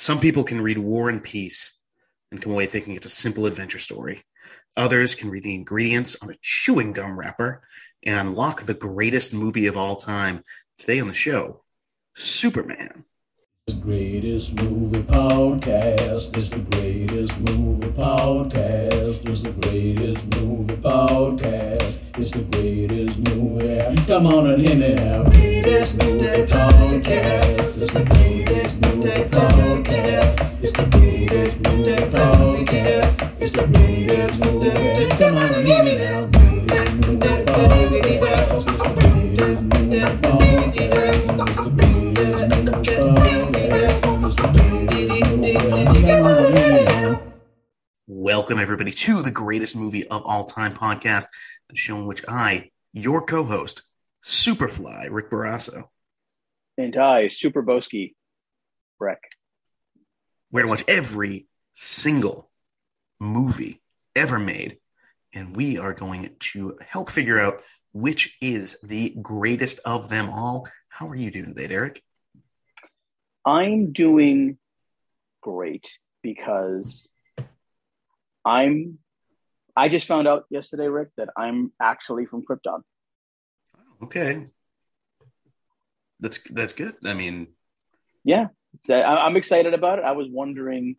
Some people can read War and Peace and come away thinking it's a simple adventure story. Others can read the ingredients on a chewing gum wrapper and unlock the greatest movie of all time. Today on the show, Superman. The greatest movie podcast is the greatest movie podcast. It's the greatest movie podcast. It's the greatest movie. Come on and hear me now. Greatest movie podcast. It's the greatest movie podcast. It's the greatest movie podcast. It's the greatest movie. Come on and hear me now. Greatest movie podcast. It's the greatest movie podcast. It's the greatest movie Welcome, everybody, to the greatest movie of all time podcast, the show in which I, your co host, Superfly, Rick Barrasso, And I, Super Boski, Breck. we're going to watch every single movie ever made. And we are going to help figure out which is the greatest of them all. How are you doing today, Derek? I'm doing great because I'm. I just found out yesterday, Rick, that I'm actually from Krypton. Okay. That's that's good. I mean, Yeah, I- I'm excited about it. I was wondering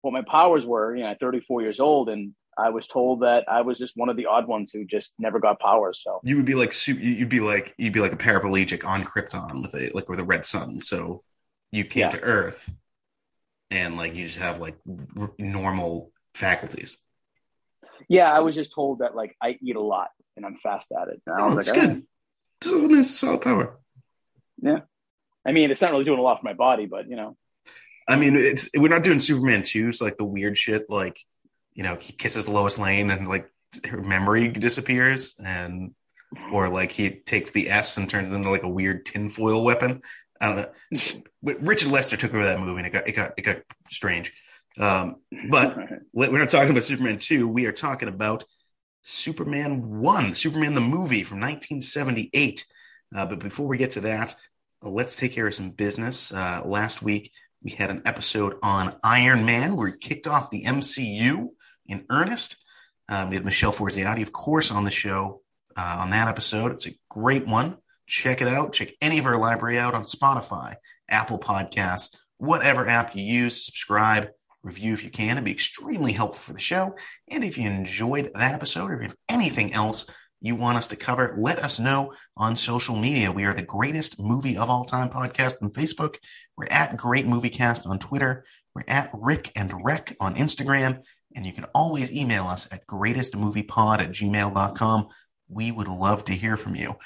what my powers were. You know, at 34 years old, and I was told that I was just one of the odd ones who just never got powers. So you would be like you'd be like you'd be like a paraplegic on Krypton with a like with a red sun. So you came Yeah. to Earth, and like you just have like r- normal faculties. yeah, I was just told that like I eat a lot and I'm fast at it. And I Oh, that's like, good. Oh. This is a nice solid power. Yeah, I mean, it's not really doing a lot for my body, but you know, I mean, it's we're not doing Superman two, so like the weird shit, like you know, he kisses Lois Lane and like her memory disappears, and or like he takes the S and turns into like a weird tinfoil weapon. I don't know. Richard Lester took over that movie, and it got it got it got strange. Um, but we're not talking about Superman two. We are talking about Superman one, Superman the movie from 1978. Uh, but before we get to that, let's take care of some business. Uh, last week we had an episode on Iron Man where we kicked off the MCU in earnest. Um, we had Michelle Forziati, of course, on the show uh, on that episode. It's a great one. Check it out. Check any of our library out on Spotify, Apple Podcasts, whatever app you use. Subscribe, review if you can. It'd be extremely helpful for the show. And if you enjoyed that episode or if you have anything else you want us to cover, let us know on social media. We are the greatest movie of all time podcast on Facebook. We're at Great Movie Cast on Twitter. We're at Rick and Rec on Instagram. And you can always email us at greatestmoviepod at gmail.com. We would love to hear from you.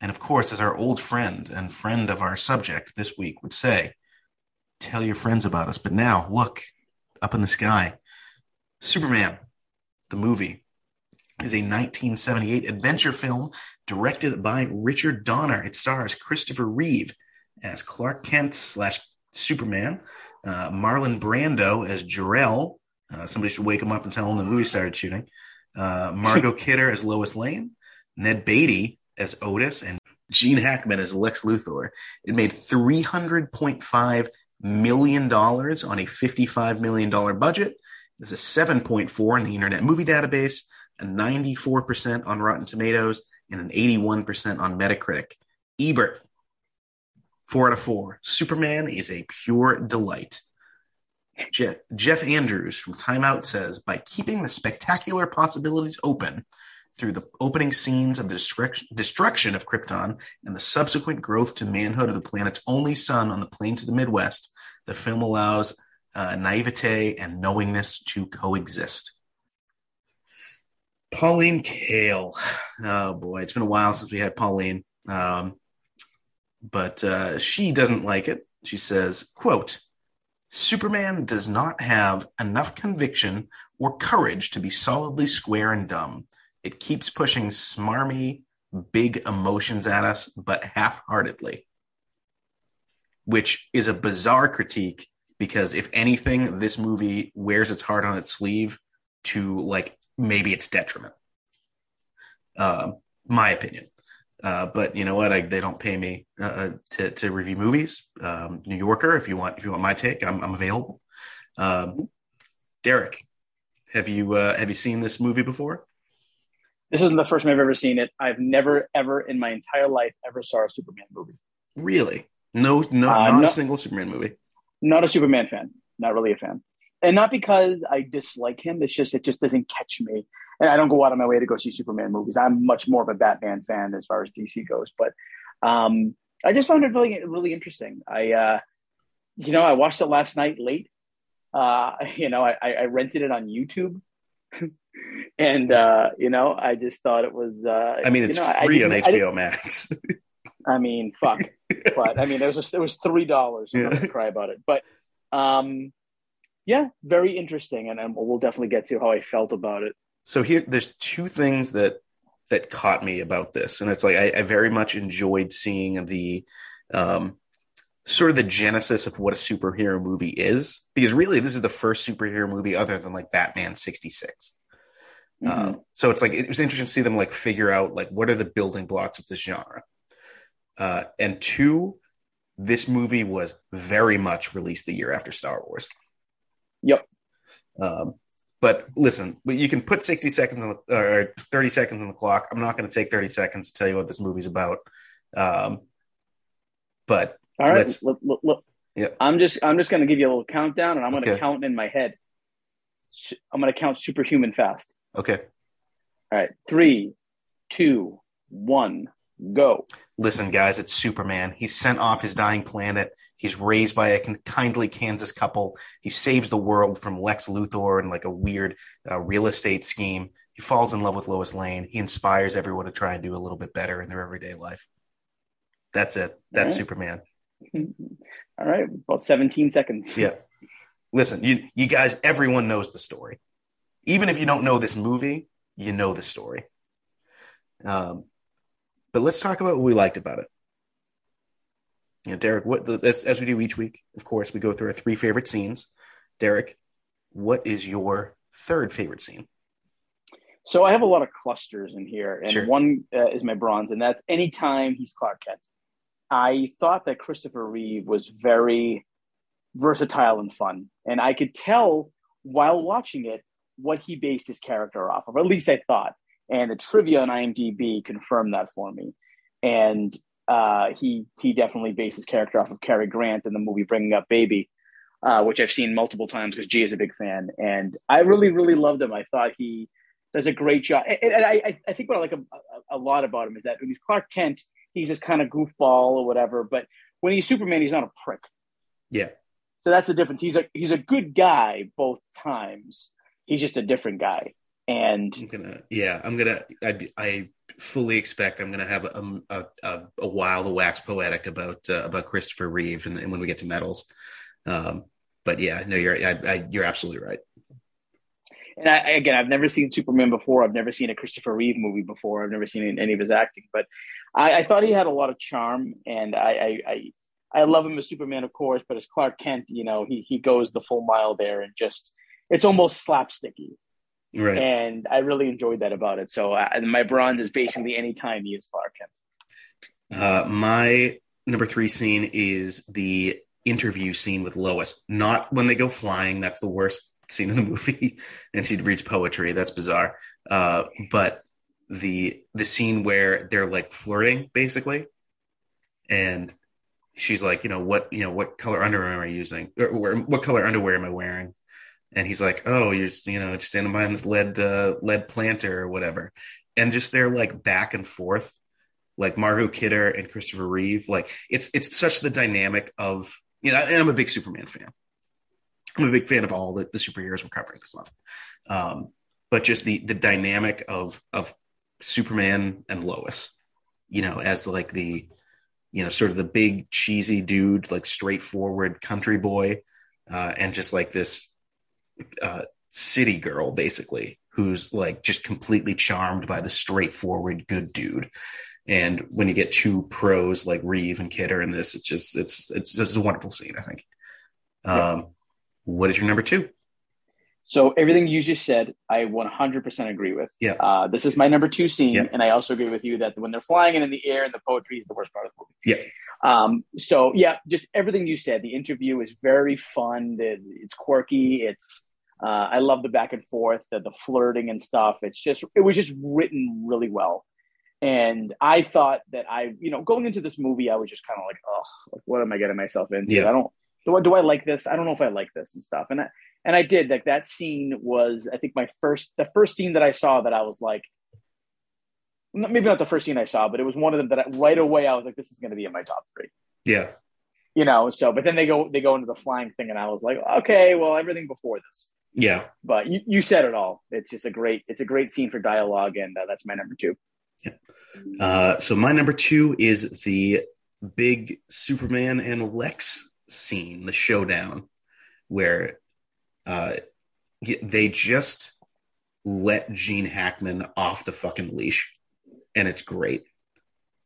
And of course, as our old friend and friend of our subject this week would say, tell your friends about us. But now, look up in the sky. Superman, the movie, is a 1978 adventure film directed by Richard Donner. It stars Christopher Reeve as Clark Kent slash Superman, uh, Marlon Brando as Jor-El. Uh, somebody should wake him up and tell him the movie started shooting. Uh, Margot Kidder as Lois Lane, Ned Beatty as Otis, and Gene Hackman as Lex Luthor. It made $300.5 million on a $55 million budget. There's a 7.4 in the Internet Movie Database, a 94% on Rotten Tomatoes, and an 81% on Metacritic. Ebert, four out of four. Superman is a pure delight. Jeff, Jeff Andrews from Time Out says, by keeping the spectacular possibilities open through the opening scenes of the destruction, of Krypton and the subsequent growth to manhood of the planet's only son on the plains of the Midwest, the film allows uh, naivete and knowingness to coexist. Pauline Kael. Oh boy, it's been a while since we had Pauline. Um, but uh, she doesn't like it. She says, quote, Superman does not have enough conviction or courage to be solidly square and dumb. It keeps pushing smarmy, big emotions at us, but half heartedly. Which is a bizarre critique because, if anything, this movie wears its heart on its sleeve to like maybe its detriment. Um, my opinion. Uh, but you know what? I, they don't pay me uh, to, to review movies. Um, New Yorker, if you want, if you want my take, I'm, I'm available. Um, Derek, have you uh, have you seen this movie before? This isn't the first time I've ever seen it. I've never, ever in my entire life ever saw a Superman movie. Really? No, no, Uh, not no. a single Superman movie. Not a Superman fan. Not really a fan. And not because I dislike him. It's just it just doesn't catch me. And I don't go out of my way to go see Superman movies. I'm much more of a Batman fan as far as DC goes. But um, I just found it really really interesting. I uh, you know I watched it last night late. Uh, you know I, I I rented it on YouTube. and uh, you know, I just thought it was. Uh, I mean, it's you know, free on didn't- I HBO Max. I mean, fuck. but I mean, there was just, it was three dollars. I'm Yeah. gonna cry about it, but um, yeah, very interesting, and, and we'll definitely get to how I felt about it. so here, there's two things that that caught me about this, and it's like I, I very much enjoyed seeing the um, sort of the genesis of what a superhero movie is, because really, this is the first superhero movie other than like Batman '66. Mhm. Um, so it's like it was interesting to see them like figure out like what are the building blocks of this genre. Uh, and two, this movie was very much released the year after Star Wars. Yep. Um, but listen, but you can put sixty seconds on the, or thirty seconds on the clock. I'm not going to take thirty seconds to tell you what this movie's about. Um, but All right, Let's- look, look, look. Yeah. I'm just I'm just gonna give you a little countdown, and I'm gonna Okay. count in my head. I'm gonna count superhuman fast. okay, All right, three, two, one, go. listen, guys, it's Superman. He's sent off his dying planet. He's raised by a kindly Kansas couple. He saves the world from Lex Luthor and like a weird uh, real estate scheme. He falls in love with Lois Lane. He inspires everyone to try and do a little bit better in their everyday life. That's it. That's right. Superman. All right, about 17 seconds. Yeah. Listen, you you guys, everyone knows the story. Even if you don't know this movie, you know the story. Um, but let's talk about what we liked about it. You know, Derek, what the, as, as we do each week, of course, we go through our three favorite scenes. Derek, what is your third favorite scene? So I have a lot of clusters in here, and Sure. one uh, is my bronze, and that's anytime he's Clark Kent. I thought that Christopher Reeve was very versatile and fun, and I could tell while watching it what he based his character off of. At least I thought, and the trivia on IMDb confirmed that for me. And uh, he he definitely based his character off of Cary Grant in the movie Bringing Up Baby, uh, which I've seen multiple times because G is a big fan, and I really really loved him. I thought he does a great job. And, and I, I- think what I like a, a, lot about him is that he's Clark Kent, he's this kind of goofball or whatever. But when he's Superman, he's not a prick. Yeah. So that's the difference. He's a he's a good guy both times. He's just a different guy. And I'm gonna, yeah, I'm gonna, I, I fully expect I'm gonna have a, a, a, a while to wax poetic about uh, about Christopher Reeve, and, and when we get to medals. Um, but yeah, no, you're, I, I, you're absolutely right. and I again, I've never seen Superman before. I've never seen a Christopher Reeve movie before. I've never seen any of his acting, but I, I thought he had a lot of charm, and I, I, I I love him as Superman, of course, but as Clark Kent, you know, he he goes the full mile there, and just it's almost slapsticky, Right. and I really enjoyed that about it. So uh, my bronze is basically any time he is Clark Kent. Uh, my number three scene is the interview scene with Lois. Not when they go flying. That's the worst scene in the movie, and she reads poetry. That's bizarre. Uh, but the the scene where they're like flirting, basically, and she's like, you know, what you know, what color underwear am I using? Or, or what color underwear am I wearing? And he's like, oh, you're just, you know, just standing behind this lead uh, lead planter or whatever. And just they're like back and forth like Margot Kidder and Christopher Reeve. Like it's it's such the dynamic of you know, and I'm a big Superman fan. I'm a big fan of all the, the superheroes we're covering this month. Um, but just the the dynamic of of Superman and Lois, you know, as like the you know, sort of the big cheesy dude, like straightforward country boy, uh, and just like this uh, city girl, basically, who's like just completely charmed by the straightforward good dude. And when you get two pros like Reeve and Kidder in this, it's just it's it's just a wonderful scene, I think. Um, what is your number two? So everything you just said, I 100% agree with. Yeah. Uh, this is my number two scene, Yeah. and I also agree with you that when they're flying and in the air and the poetry is the worst part of the movie. Yeah. Um, so yeah, just everything you said. The interview is very fun. It's quirky. It's uh, I love the back and forth, the, the flirting and stuff. It's just it was just written really well. And I thought that I, you know, going into this movie, I was just kind of like, oh, like, what am I getting myself into? Yeah. I don't do I do I like this? I don't know if I like this and stuff. And I, and I did like that scene was I think my first the first scene that I saw that I was like maybe not the first scene I saw, but it was one of them that I, right away I was like, this is going to be in my top three. Yeah. You know, so but then they go they go into the flying thing, and I was like, okay, well, everything before this. Yeah. But you, you said it all. It's just a great it's a great scene for dialogue, and uh, that's my number two. Uh, so my number two is the big Superman and Lex scene, the showdown, where uh, they just let Gene Hackman off the fucking leash, and it's great.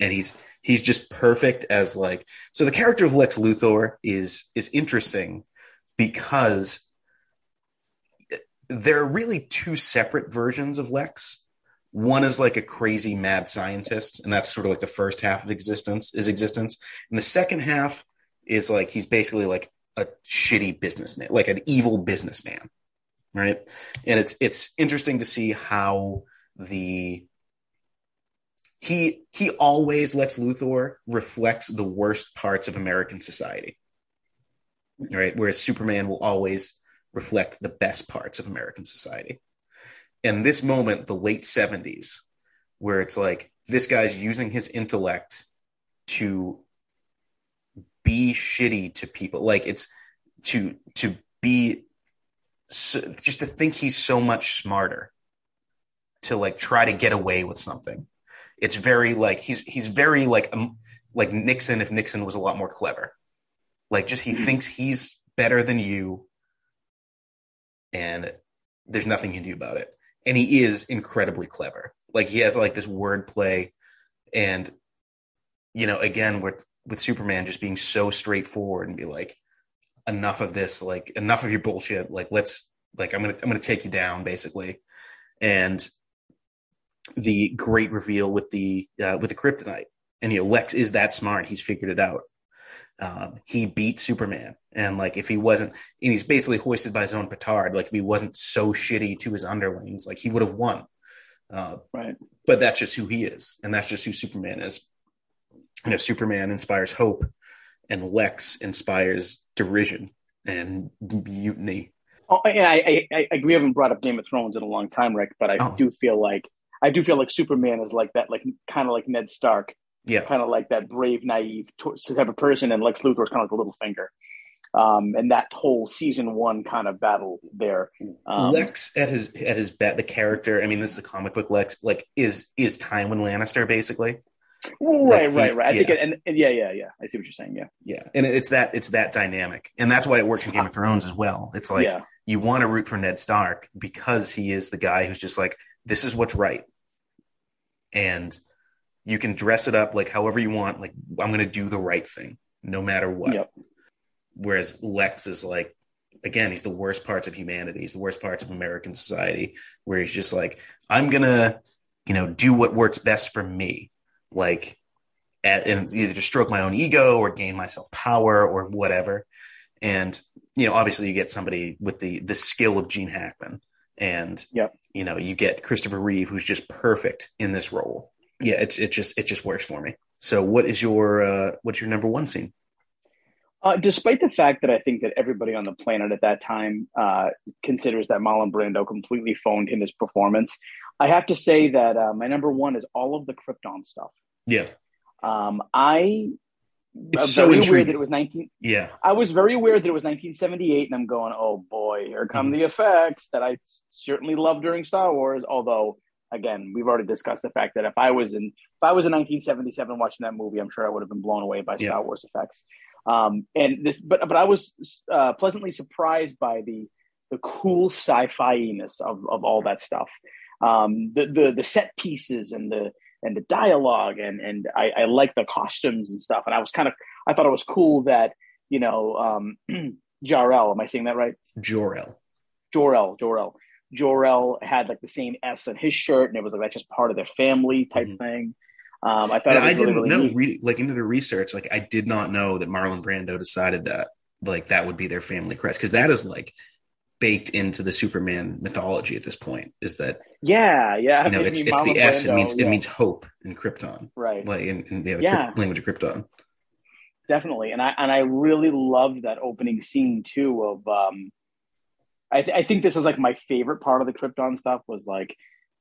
And he's he's just perfect as like so. The character of Lex Luthor is is interesting because there are really two separate versions of Lex one is like a crazy mad scientist and that's sort of like the first half of existence is existence and the second half is like he's basically like a shitty businessman like an evil businessman right? And it's it's interesting to see how the he he always lets luthor reflect the worst parts of american society right? Whereas superman will always reflect the best parts of american society. And this moment, the late 70s, where it's like this guy's using his intellect to be shitty to people. Like it's to to be so, just to think he's so much smarter to like try to get away with something. It's very like he's he's very like um, like Nixon if Nixon was a lot more clever. Like just he thinks he's better than you and there's nothing you can do about it and he is incredibly clever. Like he has like this wordplay, and you know, again with with Superman just being so straightforward and be like, enough of this, like enough of your bullshit. Like let's like I'm gonna I'm gonna take you down basically, and the great reveal with the uh, with the kryptonite, and you know Lex is that smart. He's figured it out. Um, he beat Superman. And like, if he wasn't, and he's basically hoisted by his own petard, like if he wasn't so shitty to his underlings, like he would have won. Uh, Right. but that's just who he is. And that's just who Superman is. You know, Superman inspires hope and Lex inspires derision and mutiny. Oh, yeah, I, I, I, we haven't brought up Game of Thrones in a long time, Rick, but I Oh. do feel like I do feel like Superman is like that, like kind of like Ned Stark, Yeah. kind of like that brave, naive type of person, and Lex Luthor is kind of like a Littlefinger. Um, and that whole season one kind of battle there. Um, Lex at his at his bet the character. I mean, this is a comic book. Lex like is is Tywin Lannister basically. Right, he- right, right. I think, it, and, and yeah, yeah, yeah. I see what you're saying. Yeah, Yeah, and it's that it's that dynamic, and that's why it works in Game of Thrones as well. It's like yeah, you want to root for Ned Stark because he is the guy who's just like, this is what's right, and you can dress it up like however you want. Like I'm going to do the right thing, no matter what. Yep. Whereas Lex is like, again, he's the worst parts of humanity. He's the worst parts of American society, where he's just like, I'm gonna, you know, do what works best for me, like, at, and either to stroke my own ego or gain myself power or whatever. And you know, obviously, you get somebody with the the skill of Gene Hackman, and Yep. you know, you get Christopher Reeve, who's just perfect in this role. Yeah, it's it just it just works for me. So, what is your uh, what's your number one scene? Uh, despite the fact that I think that everybody on the planet at that time uh, considers that Marlon Brando completely phoned in his performance, I have to say that uh, my number one is all of the Krypton stuff. Yeah, Um, I It's so very aware intriguing. that it was 19. yeah, I was very aware that it was 1978, and I'm going, oh boy, here come the effects that I certainly loved during Star Wars. Although, again, we've already discussed the fact that if I was in if I was in 1977 watching that movie, I'm sure I would have been blown away by Yeah. Star Wars effects. Um, and this, but but I was uh, pleasantly surprised by the the cool sci-fi-ness of of all that stuff. Um, the the the set pieces and the and the dialogue and and I, I like the costumes and stuff. And I was kind of I thought it was cool that you know um, Jarrell. Am I saying that right? Jor-El. Jor-El, Jor-El. Jor-El had like the same S on his shirt, and it was like that's just part of their family type Mhm. thing. Um, I thought it was I really, didn't really know, re- like into the research, like I did not know that Marlon Brando decided that, like that would be their family crest because that is like baked into the Superman mythology at this point. Is that Yeah, yeah. you know it's it's the Marlon S. It means yeah, it means hope in Krypton, right. like in, in the Yeah. language of Krypton. definitely and i and i really loved that opening scene too of um i, th- I think this is like my favorite part of the krypton stuff was like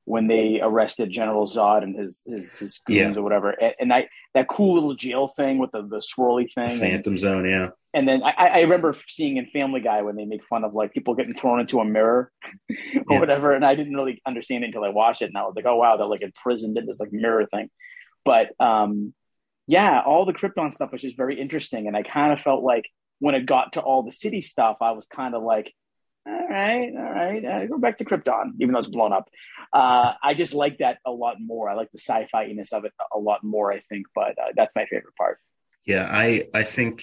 when they arrested general zod and his his, his goons Yeah. or whatever and, and i that cool little jail thing with the, the swirly thing and, Phantom Zone, yeah, and then I, I remember seeing in family guy when they make fun of like people getting thrown into a mirror or Yeah. whatever and i didn't really understand it until i watched it and i was like oh wow they're like imprisoned in this like mirror thing but um yeah, all the Krypton stuff was just very interesting, and I kind of felt like when it got to all the city stuff, I was kind of like, all right, all right, uh, go back to Krypton, even though it's blown up. Uh, I just like that a lot more. I like the sci-fi-ness of it a lot more. I think, but uh, that's my favorite part. yeah. I I think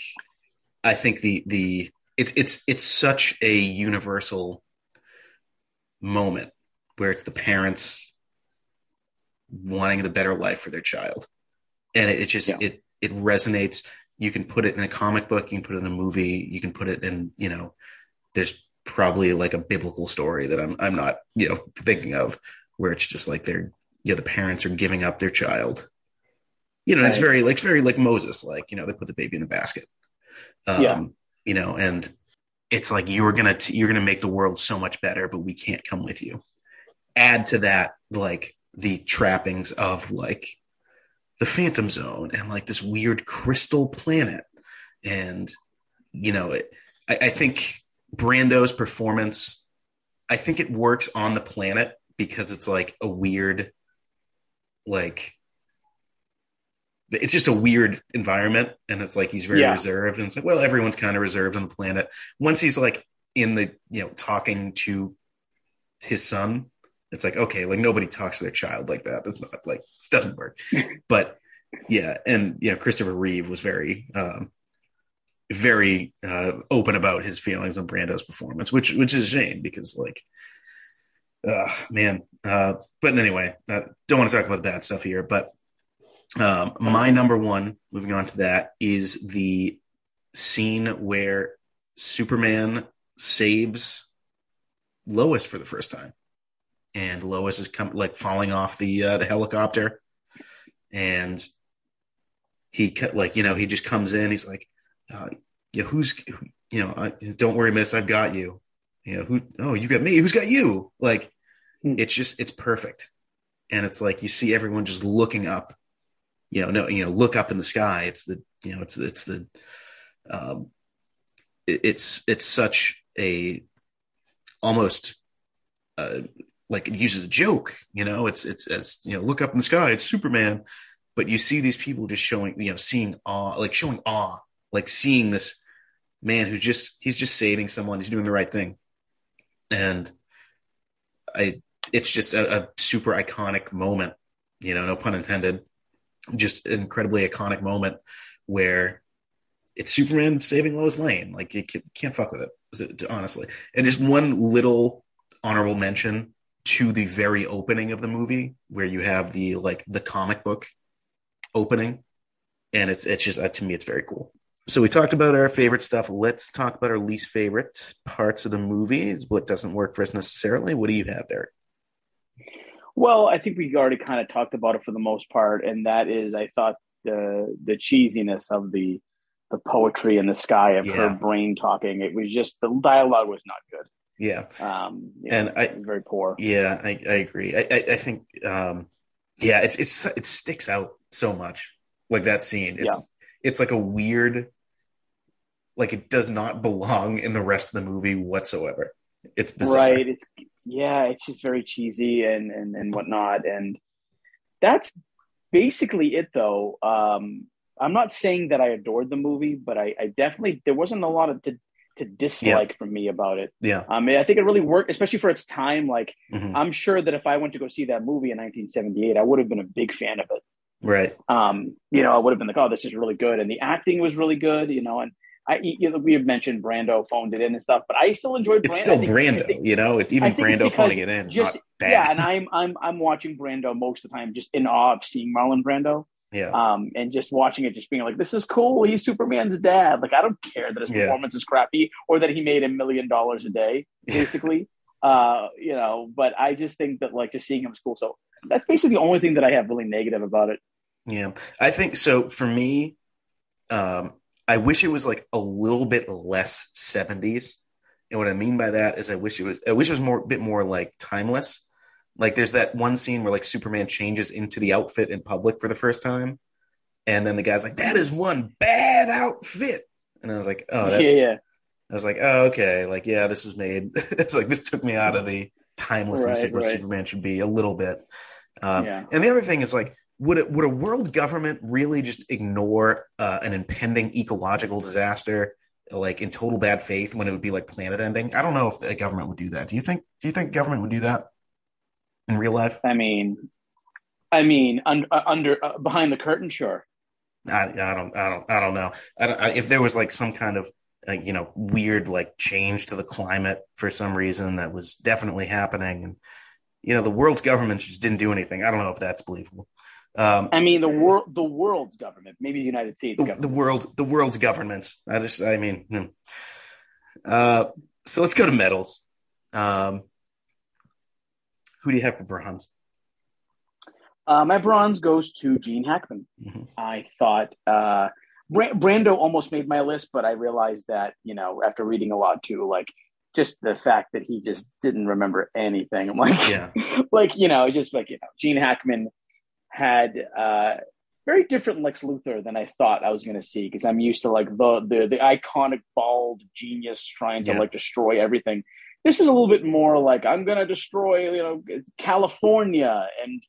I think the the it's it's it's such a universal moment where it's the parents wanting the better life for their child and it, it just Yeah. it it resonates you can put it in a comic book you can put it in a movie you can put it in you know there's probably like a biblical story that i'm i'm not you know thinking of where it's just like they're you know the parents are giving up their child. You know and it's very like it's very like moses like you know they put the baby in the basket. Um Yeah. you know and it's like you're gonna t- you're gonna make the world so much better but we can't come with you. Add to that like the trappings of like the phantom zone and like this weird crystal planet. And you know it, I, I think brando's performance i think it works on the planet because it's like a weird like it's just a weird environment and it's like he's very Yeah. reserved and it's like well everyone's kind of reserved on the planet. Once he's like in the you know talking to his son it's like okay like nobody talks to their child like that. That's not like this doesn't work. But yeah and you know christopher reeve was very um very uh open about his feelings on brando's performance which which is a shame because like uh man uh but anyway uh, don't want to talk about the bad stuff here but um my number one moving on to that is the scene where superman saves lois for the first time. And lois is come like falling off the uh, the helicopter. And he like you know he just comes in he's like uh you know who's you know I, don't worry miss i've got you. You know who oh you got me who's got you? Like Hmm. it's just it's perfect. And it's like you see everyone just looking up you know no you know look up in the sky. It's the you know it's it's the um it, it's it's such a almost uh like it uses a joke you know it's it's as you know look up in the sky it's superman. But you see these people just showing you know seeing awe like showing awe like seeing this man who's just he's just saving someone. He's doing the right thing. And i it's just a, a super iconic moment you know no pun intended just an incredibly iconic moment where it's superman saving lois lane. Like you can't, fuck with it honestly. And just one little honorable mention to the very opening of the movie where you have the like the comic book opening. And it's it's just uh, to me it's very cool so we talked about our favorite stuff let's talk about our least favorite parts of the movie what doesn't work for us necessarily what do you have derek Well, I think we already kind of talked about it for the most part, and that is, I thought the the cheesiness of the the poetry in the sky of her brain talking. It was just the dialogue was not good. yeah Um, And know, I- very poor. Yeah, I, I agree. I, I, I think, um, yeah, it's it's it sticks out so much. Like that scene, it's Yeah. It's like a weird, like it does not belong in the rest of the movie whatsoever. It's bizarre. Right. It's yeah, it's just very cheesy and and and whatnot. And that's basically it though. Um I'm not saying that I adored the movie, but I, I definitely there wasn't a lot of to, to dislike from me about it. Yeah, I Um mean, I think it really worked, especially for its time. Like Mhm. I'm sure that if I went to go see that movie in 1978, I would have been a big fan of it. Right. Um, you know, I would have been like, oh, this is really good. And the acting was really good, you know, and I you know, we have mentioned Brando phoned it in and stuff, but I still enjoyed. It's Brando. still think- Brando, think- you know. It's even it's Brando because phoning it in. Just- yeah, and I'm I'm I'm watching Brando most of the time, just in awe of seeing Marlon Brando, yeah, um, and just watching it, just being like, "This is cool. He's Superman's dad." Like, I don't care that his Yeah. performance is crappy or that he made a million dollars a day, basically. uh, you know, but I just think that like just seeing him is cool. So that's basically the only thing that I have really negative about it. Yeah. I think so. For me, um, I wish it was like a little bit less '70s, and what I mean by that is, I wish it was. I wish it was more, a bit more like timeless. Like, there's that one scene where like Superman changes into the outfit in public for the first time, and then the guy's like, "That is one bad outfit," and I was like, "Oh, that, yeah, yeah, I was like, oh, okay, like, yeah, this was made. it's like this took me out of the timelessness Right, of what right. Superman should be a little bit. Um, yeah. And the other thing is like, would it, would a world government really just ignore uh, an impending ecological disaster, like in total bad faith, when it would be like planet ending? I don't know if a government would do that. Do you think? Do you think government would do that in real life? I mean, I mean, un- uh, under uh, behind the curtain, sure. I, I don't, I don't, I don't know. I don't, I, if there was like some kind of, uh, you know, weird like change to the climate for some reason that was definitely happening, and you know, the world's government just didn't do anything. I don't know if that's believable. Um, I mean, the world, the world's government, maybe the United States the, government. the world, the world's governments. I just, I mean, hmm. uh, so let's go to medals. Um, who do you have for bronze? Uh, my bronze goes to Gene Hackman. Mhm. I thought uh, Bra- Brando almost made my list, but I realized that you know after reading a lot too, like just the fact that he just didn't remember anything. I'm like, Yeah, like you know, just like you know, Gene Hackman had uh, very different Lex Luthor than I thought I was going to see because I'm used to like the the the iconic bald genius trying to Yeah. like destroy everything. This was a little bit more like I'm going to destroy you know California and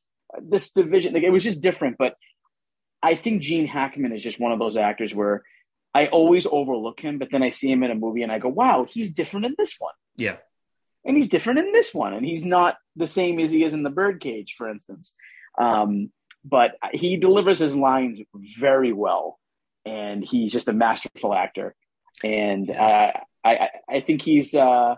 this division. Like it was just different, but I think Gene Hackman is just one of those actors where I always overlook him, but then I see him in a movie and I go, "Wow, he's different in this one." yeah, and he's different in this one, and he's not the same as he is in the Birdcage, for instance. Um, but he delivers his lines very well, and he's just a masterful actor. And uh, I, I, I think he's. Uh,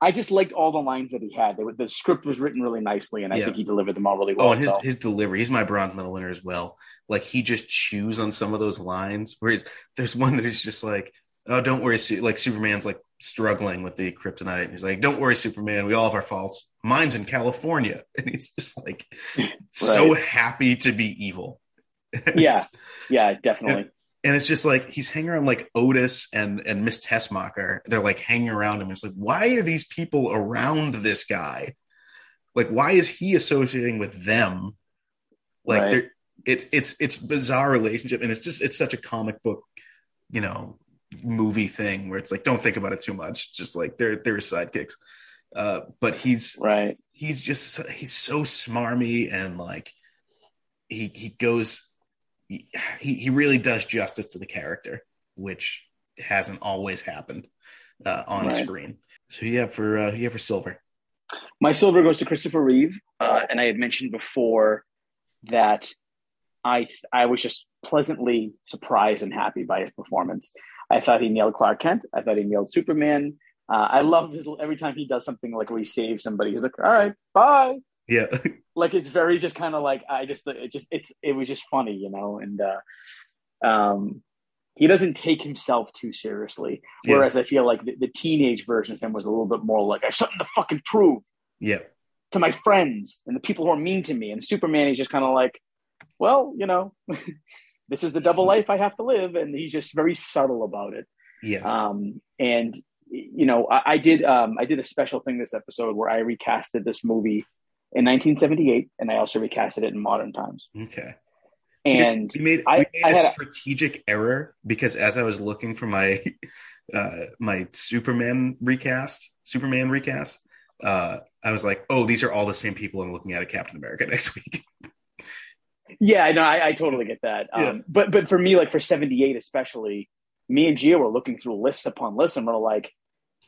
I just liked all the lines that he had. They were, the script was written really nicely, and I Yeah. think he delivered them all really well. Oh, and his so. his delivery, he's my bronze medal winner as well. Like he just chews on some of those lines. Whereas there's one that is just like, "Oh, don't worry," like Superman's like struggling with the kryptonite. He's like, "Don't worry, Superman. We all have our faults. Mine's in California," and he's just like so happy to be evil. yeah, yeah, definitely. and it's just like he's hanging around like Otis and and Miss Tessmacher. They're like hanging around him. It's like, why are these people around this guy? Like, why is he associating with them? Like, Right. they're it's it's it's bizarre relationship, and it's just it's such a comic book, you know, movie thing where it's like, don't think about it too much. Just like they're they're sidekicks. Uh, but he's Right. he's just he's so smarmy and like he he goes he he really does justice to the character which hasn't always happened uh, on Right. screen so yeah for uh yeah for silver My silver goes to Christopher Reeve, uh, and I had mentioned before that I I was just pleasantly surprised and happy by his performance. I thought he nailed Clark Kent. I thought he nailed Superman. Uh, I love his every time he does something like where he saves somebody. He's like, "All right, bye." yeah Like it's very just kind of like I just it just it's it was just funny, you know. And uh, um, he doesn't take himself too seriously. Yeah. Whereas I feel like the, the teenage version of him was a little bit more like I have something to fucking prove yeah to my friends and the people who are mean to me. And Superman is just kind of like, well, you know, this is the double life I have to live, and he's just very subtle about it. yes Um, and you know, I, I did um, I did a special thing this episode where I recasted this movie in 1978, and I also recasted it in modern times. okay And we made, I- we made I a had a- strategic error because as I was looking for my uh my Superman recast, Superman recast, uh I was like, oh, these are all the same people I'm looking at at Captain America next week. Yeah, no, I, I totally get that. Um, Yeah. But but for me, like for 78 especially, me and Gio were looking through lists upon lists, and we're like,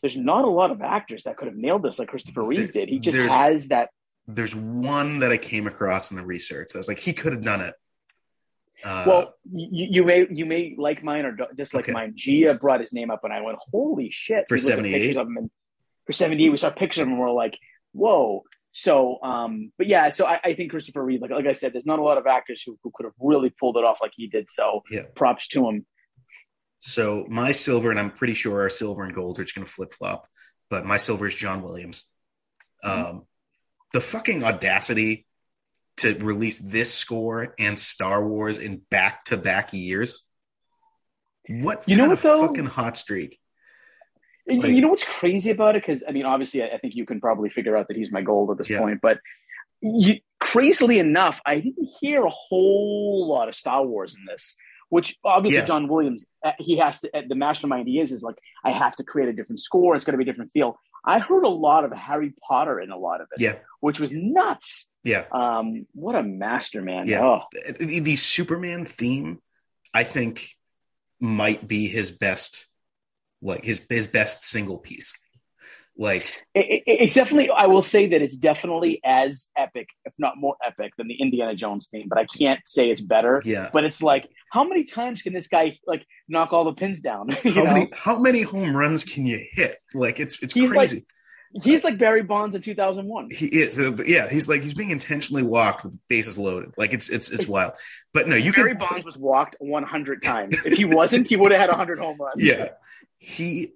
there's not a lot of actors that could have nailed this like Christopher Reeve did. He just has that There's one that I came across in the research that was like he could have done it. Uh, well, you, you may you may like mine or dislike Okay. mine. Gia brought his name up, and I went, "Holy shit!" For We 78? pictures of him, and for seventy eight, we saw pictures of him, and we're like, "Whoa!" So, um, but yeah, so I, I think Christopher Reeve, like like I said, there's not a lot of actors who, who could have really pulled it off like he did. So, Yeah. props to him. So my silver, and I'm pretty sure our silver and gold are just going to flip flop, but my silver is John Williams. Um, the fucking audacity to release this score and Star Wars in back to back years. What You know what, of though? fucking hot streak? Like- you know what's crazy about it? Because I mean, obviously, I, I think you can probably figure out that he's my gold at this Yeah. point. But you, crazily enough, I didn't hear a whole lot of Star Wars in this. Which obviously, Yeah. John Williams, uh, he has to. uh, The mastermind he is is like, I have to create a different score. It's going to be a different feel. I heard a lot of Harry Potter in a lot of it, Yeah, which was nuts. yeah. Um, what a master, man! Yeah. Oh, The, the Superman theme, I think, might be his best, like his his best single piece. Like, it, it, it's definitely i will say that it's definitely as epic if not more epic than the indiana jones theme but i can't say it's better. Yeah. but it's like how many times can this guy like knock all the pins down? How know? many how many home runs can you hit? Like it's it's He's crazy. he's like barry bonds in 2001 he is uh, yeah he's like he's being intentionally walked with bases loaded. Like it's it's it's wild. But no you barry can bonds was walked 100 times. If he wasn't he would have had 100 home runs. Yeah he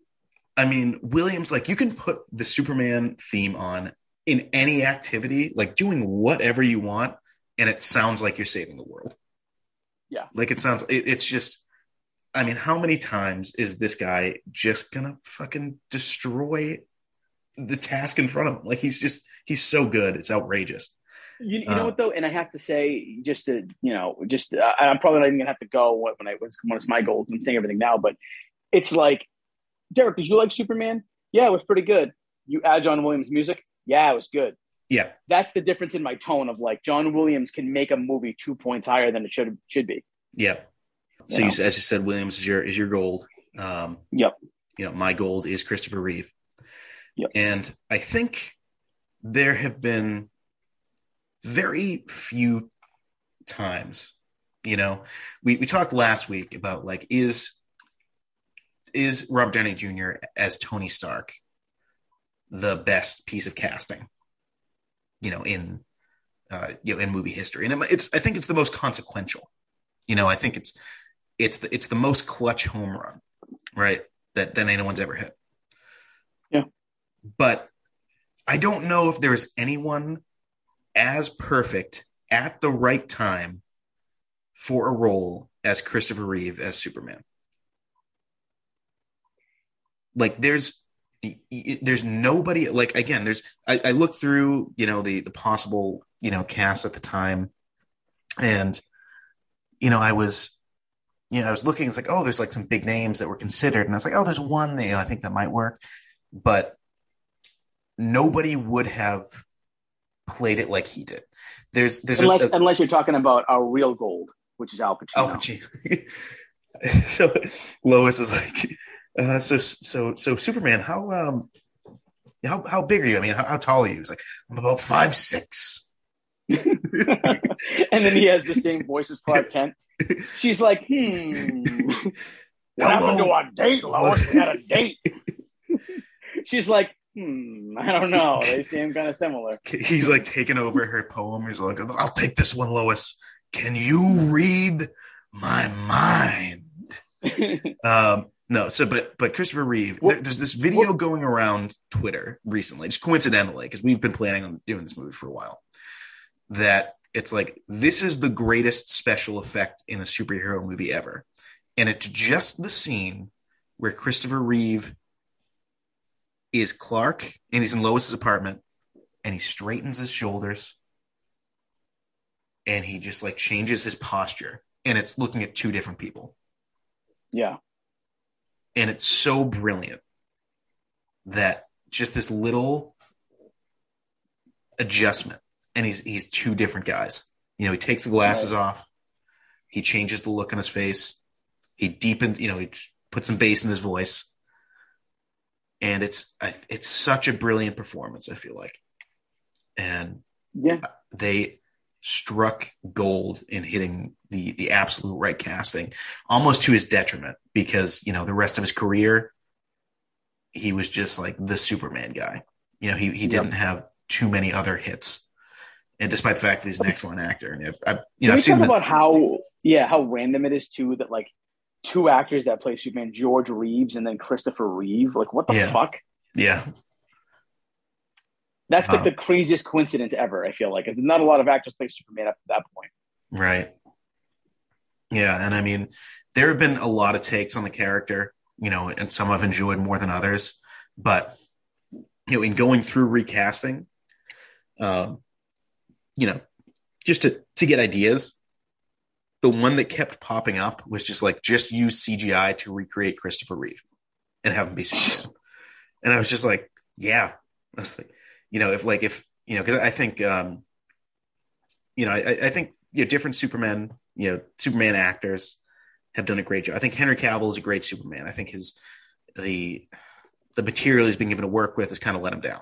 i mean williams like you can put the superman theme on in any activity like doing whatever you want and it sounds like you're saving the world Yeah. like it sounds it, it's just i mean how many times is this guy just gonna fucking destroy the task in front of him like he's just he's so good it's outrageous You, you know Uh, what though, and I have to say, just to you know, just uh, I'm probably not even gonna have to go when I when it's, when it's my goals. I'm saying everything now, but it's like, Derek, did you like Superman? Yeah, it was pretty good. You add John Williams music? Yeah, it was good. yeah That's the difference in my tone of like John Williams can make a movie two points higher than it should should be. Yeah. So you, as you said, Williams is your is your gold. Um, Yep. You know, my gold is Christopher Reeve. Yep. And I think there have been very few times. You know, we we talked last week about like is is Robert Downey Jr. as Tony Stark the best piece of casting? You know, in uh, you know in movie history, and it's I think it's the most consequential. You know, I think it's it's the it's the most clutch home run, right? That that anyone's ever hit. Yeah. But I don't know if there's anyone as perfect at the right time for a role as Christopher Reeve as Superman. Like there's there's nobody like again there's I, I looked through you know the the possible you know cast at the time and you know I was you know I was looking it's like oh there's like some big names that were considered and I was like oh there's one that you know, I think that might work but nobody would have played it like he did there's there's Unless a, a, unless you're talking about our real gold, which is Al Pacino. Al Pacino. so Lois is like, uh, so so so Superman, how um, how how big are you? I mean, how, how tall are you? He's like, I'm about five six. and then he has the same voice as Clark Kent. She's like, hmm. What happened to Hello. our date, Lois? We had a date. She's like, hmm, I don't know. They seem kind of similar. He's like taking over her poem. He's like, I'll take this one, Lois. Can you read my mind? Um, no, so but but Christopher Reeve, What- there, there's this video going around Twitter recently, just coincidentally, because we've been planning on doing this movie for a while. That it's like this is the greatest special effect in a superhero movie ever, and it's just the scene where Christopher Reeve is Clark and he's in Lois's apartment, and he straightens his shoulders, and he just like changes his posture, and it's looking at two different people yeah. And it's so brilliant that just this little adjustment and he's he's two different guys. You know he takes the glasses off. He changes the look on his face. He deepens you know he puts some bass in his voice. And it's it's such a brilliant performance i feel like. And Yeah. they struck gold in hitting the the absolute right casting, almost to his detriment, because you know the rest of his career, he was just like the Superman guy. You know, he he didn't have too many other hits, and despite the fact that he's an excellent actor, and I've, I've you know Can I've seen about how yeah how random it is too that like two actors that play Superman, George Reeves and then Christopher Reeve. Like what the Yeah. fuck? yeah That's like Wow. the craziest coincidence ever. I feel like 'Cause not a lot of actors play Superman up to that point. Right. Yeah, and I mean, there have been a lot of takes on the character, you know, and some I've enjoyed more than others. But you know, in going through recasting, um, you know, just to to get ideas, the one that kept popping up was just like just use CGI to recreate Christopher Reeve and have him be Superman. And I was just like, yeah, I was like, you know, if like if you know, because I think, um, you know, I, I think you know different Superman, you know, Superman actors have done a great job. I think Henry Cavill is a great Superman. I think his the the material he's been given to work with has kind of let him down.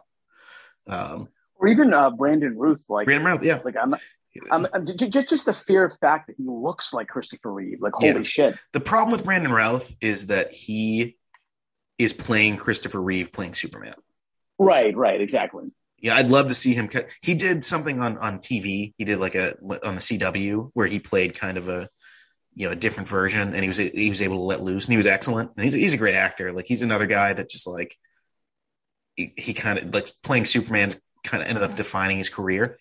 Um, Or even uh, Brandon Routh. Like Brandon Routh, yeah, like I'm. I'm, I'm j- j- just the fear of fact that he looks like Christopher Reeve. Like holy Yeah. shit. the problem with Brandon Routh is that he is playing Christopher Reeve playing Superman. Right, right, exactly. Yeah, I'd love to see him. cut- He did something on on TV. He did like a on the CW where he played kind of a you know a different version, and he was he was able to let loose, and he was excellent. And he's he's a great actor. Like he's another guy that just like he, he kind of like playing Superman kind of ended up defining his career.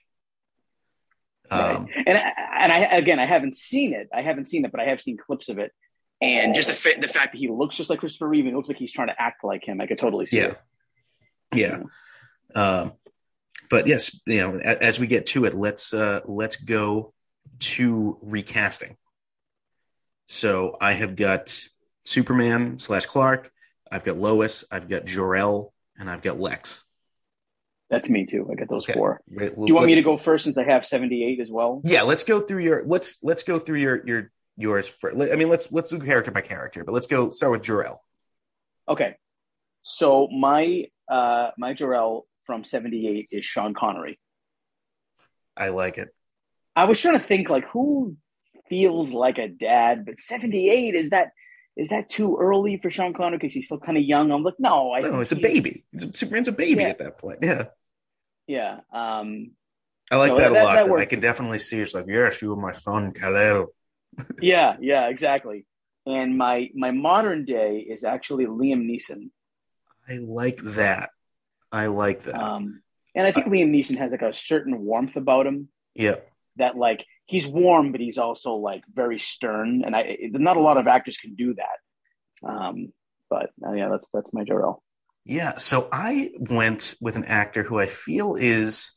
Um, right. And I, and I again, I haven't seen it. I haven't seen it, but I have seen clips of it. And just the fa- the fact that he looks just like Christopher Reeve and it looks like he's trying to act like him, I could totally see Yeah. it. yeah. Um, but yes, you know, a- as we get to it, let's uh, let's go to recasting. So I have got Superman slash Clark. I've got Lois. I've got Jor El, and I've got Lex. That's me too. I got those Okay. four. Wait, Do you want me to go first since I have seventy eight as well? Yeah, let's go through your let's let's go through your your yours for. I mean, let's let's do character by character, but let's go start with Jor El. Okay. So my uh my Jor-El from seventy eight is Sean Connery. I like it. I was trying to think like who feels like a dad, but seventy eight is that is that too early for Sean Connery because he's still kind of young? I'm like, no, I No, it's a baby. It's a, Superman's a baby Yeah. at that point. Yeah. Yeah. Um I like So that, that- a lot. that that I can definitely see it's like, yes, you were my son, Kal-El. yeah, yeah, exactly. And my my modern day is actually Liam Neeson. I like that. I like that. Um and I think Liam Neeson has like a certain warmth about him yeah. that like he's warm, but he's also like very stern. And I it- not a lot of actors can do that. Um, but uh, yeah, that's that's my Jor-El. Yeah. So I went with an actor who I feel is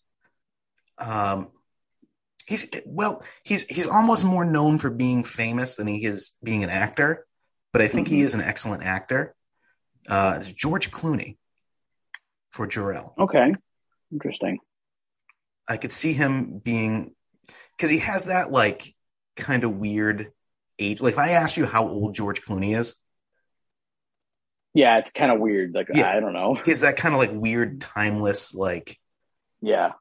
um he's well, he's he's almost more known for being famous than he is being an actor, but I think he Mhm. is an excellent actor. Uh George Clooney for Jor-El. Okay, interesting. I could see him being because he has that like kind of weird age. Like if I asked you how old George Clooney is, Yeah, it's kind of weird. Like Yeah. I don't know. he has that kind of like weird, timeless, like Yeah,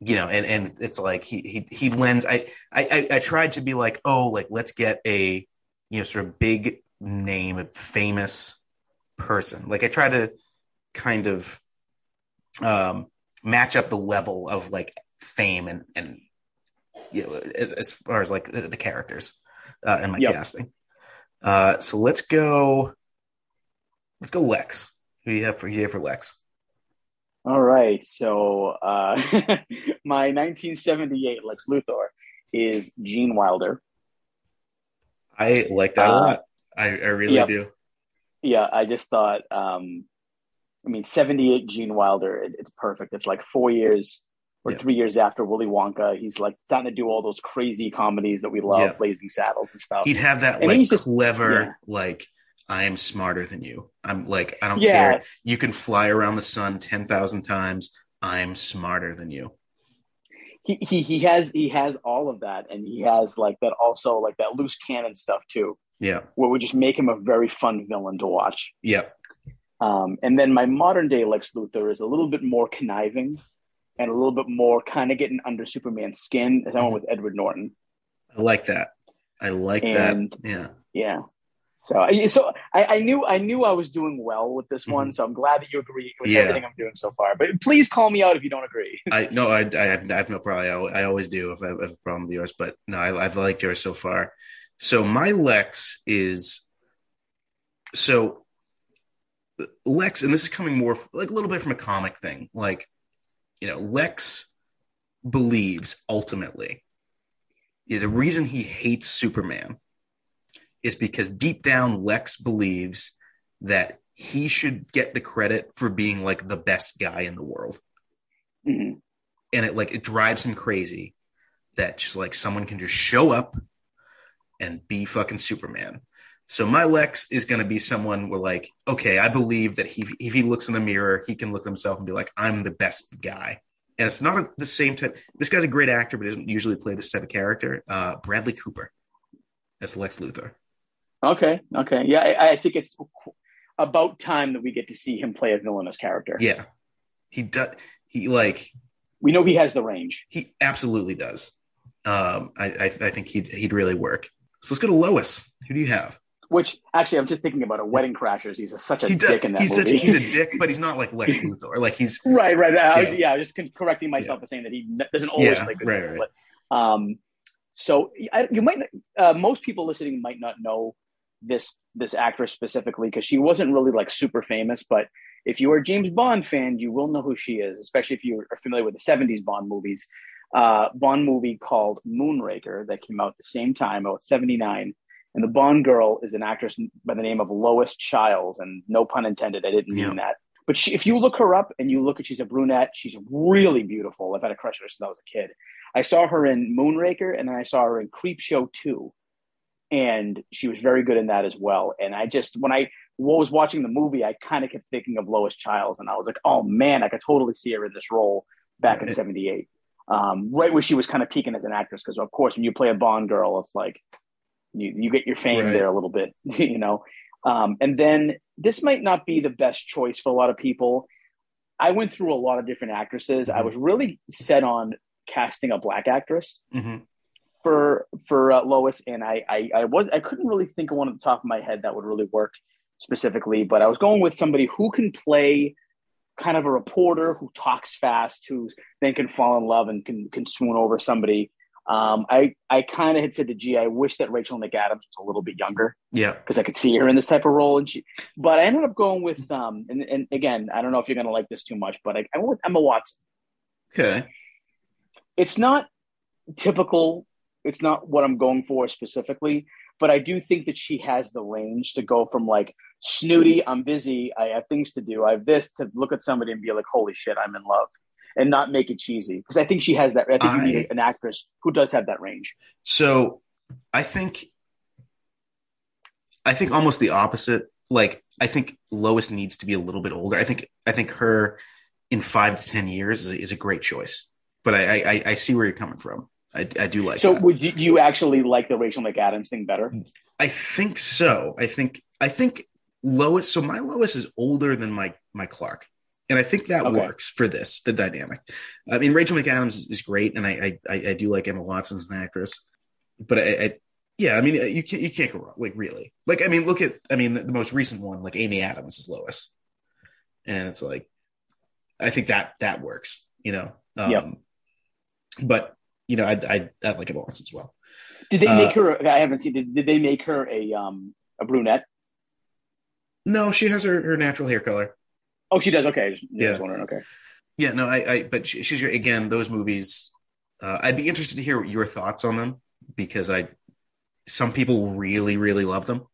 you know, and and it's like he he he lends. I I I- I tried to be like, oh, like let's get a you know sort of big name, a famous person. Like I try to kind of um match up the level of like fame and and you know as, as far as like the, the characters uh in my Yep. casting. Uh so let's go let's go Lex. Who do you have for you have for Lex? All right. So uh, my 1978 Lex Luthor is Gene Wilder. I like that a Uh, lot. I, I really yep. do. Yeah, I just thought. Um, I mean, 78 Gene Wilder. It, it's perfect. It's like four years or Yeah. three years after Willy Wonka. He's like starting to do all those crazy comedies that we love, Yeah. Blazing Saddles and stuff. He'd have that And like just- clever, yeah. like I'm smarter than you. I'm like I don't Yeah. care. You can fly around the sun ten thousand times. I'm smarter than you. he, he he has he has all of that, and he has like that also like that loose cannon stuff too, Yeah, where we just make him a very fun villain to watch. yeah, Um, and then my modern day Lex Luthor is a little bit more conniving and a little bit more kind of getting under Superman's skin is I went with Edward Norton. I like that. I like And- that. Yeah. Yeah. So, I- so I, I knew I knew I was doing well with this one. Mhm. So I'm glad that you agree with Yeah. everything I'm doing so far. But please call me out if you don't agree. I no, I, I have, I have no problem. I, I always do if I have a problem with yours, but no, I, I've liked yours so far. So my Lex is so Lex, and this is coming more like a little bit from a comic thing. Like, you know, Lex believes ultimately yeah, the reason he hates Superman is because deep down Lex believes that he should get the credit for being like the best guy in the world Mhm. and it like it drives him crazy that just like someone can just show up and be fucking Superman. So my Lex is going to be someone where like, okay, I believe that he if he looks in the mirror, he can look at himself and be like, I'm the best guy. And it's not a, the same type. This guy's a great actor, but doesn't usually play this type of character. Uh, Bradley Cooper as Lex Luthor. Okay. Okay. Yeah, I, I think it's about time that we get to see him play a villainous character. Yeah, he does. He like We know he has the range. he absolutely does. Um, I, I I think he'd he'd really work. So let's go to Lois. Who do you have? Which actually, I'm just thinking about a Wedding Crashers. He's a, such a he does. dick in that he's movie. such he's a dick, but he's not like Lex Luthor. Like he's right. Right. I was, Yeah. yeah. I was just correcting myself by saying that he doesn't always Yeah, play good. right, roles, right. But, um, so I, you might. Uh, most people listening might not know this this actress specifically because she wasn't really like super famous. But if you are a James Bond fan, you will know who she is, especially if you are familiar with the '70s Bond movies. Uh, Bond movie called Moonraker that came out the same time, about '79. And the Bond girl is an actress by the name of Lois Chiles, and no pun intended, I didn't mean Yeah. that. But she, if you look her up and you look at, she's a brunette. She's really beautiful. I've had a crush on her since I was a kid. I saw her in Moonraker, and then I saw her in Creep Show Two, and she was very good in that as well. And I just, when I was watching the movie, I kind of kept thinking of Lois Chiles, and I was like, oh man, I could totally see her in this role back in '78, um, right where she was kind of peaking as an actress. Because of course, when you play a Bond girl, it's like you you get your fame Right. there a little bit, you know. Um, and then this might not be the best choice for a lot of people. I went through a lot of different actresses. I Mhm. was really set on casting a black actress Mhm. for for uh, Lois, and I, I I was I couldn't really think of one at the top of my head that would really work specifically, but I was going with somebody who can play kind of a reporter who talks fast, who then can fall in love and can can swoon over somebody. Um, I I kind of had said to G, I wish that Rachel McAdams was a little bit younger Yeah. because I could see her in this type of role, and she. But I ended up going with um, and, and again, I don't know if you're gonna like this too much, but I, I went with Emma Watson Okay. it's not typical it's not what i'm going for specifically but i do think that she has the range to go from like snooty i'm busy i have things to do i have this to look at somebody and be like holy shit i'm in love and not make it cheesy because i think she has that i think you need an actress who does have that range So I think I think almost the opposite. Like I think Lois needs to be a little bit older. I think I think her in five to ten years is a, is a great choice. But I, I I see where you're coming from. I, I do like so that. would you, you actually like the rachel mcadams thing better I think so. I think I think Lois. So my Lois is older than my my Clark, and I think that Okay. works for this the dynamic. I mean, Rachel McAdams is, great, and I, I I do like Emma Watson as an actress, but I, I yeah, I mean, you can't you can't go wrong. Like really, like I mean, look at I mean the, the most recent one, like Amy Adams is Lois, and it's like I think that that works, you know. Um, Yep. But you know, I I I like Emma Watson as well. did they Uh, make her i haven't seen did, did they make her a um a brunette No, she has her her natural hair color. Oh she does okay I was, I Yeah. wondering okay Yeah, no, I, I but she, she's again those movies. Uh, I'd be interested to hear your thoughts on them because I, some people really, really love them,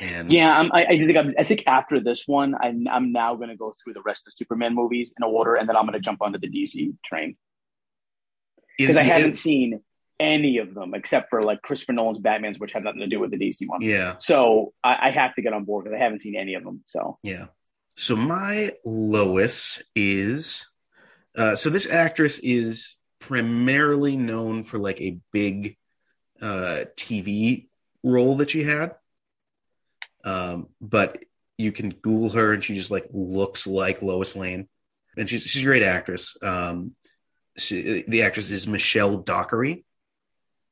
and Yeah, I'm, I, I think I'm, I think after this one, I'm, I'm now going to go through the rest of the Superman movies in order, and then I'm going to jump onto the DC train because I haven't seen any of them except for like Christopher Nolan's Batman's, which have nothing to do with the DC one. yeah, So I, I have to get on board because I haven't seen any of them. So yeah. So my Lois is, uh, so this actress is primarily known for like a big uh, TV role that she had, um, but you can Google her and she just like looks like Lois Lane. and she's she's a great actress. Um, she, the actress is Michelle Dockery,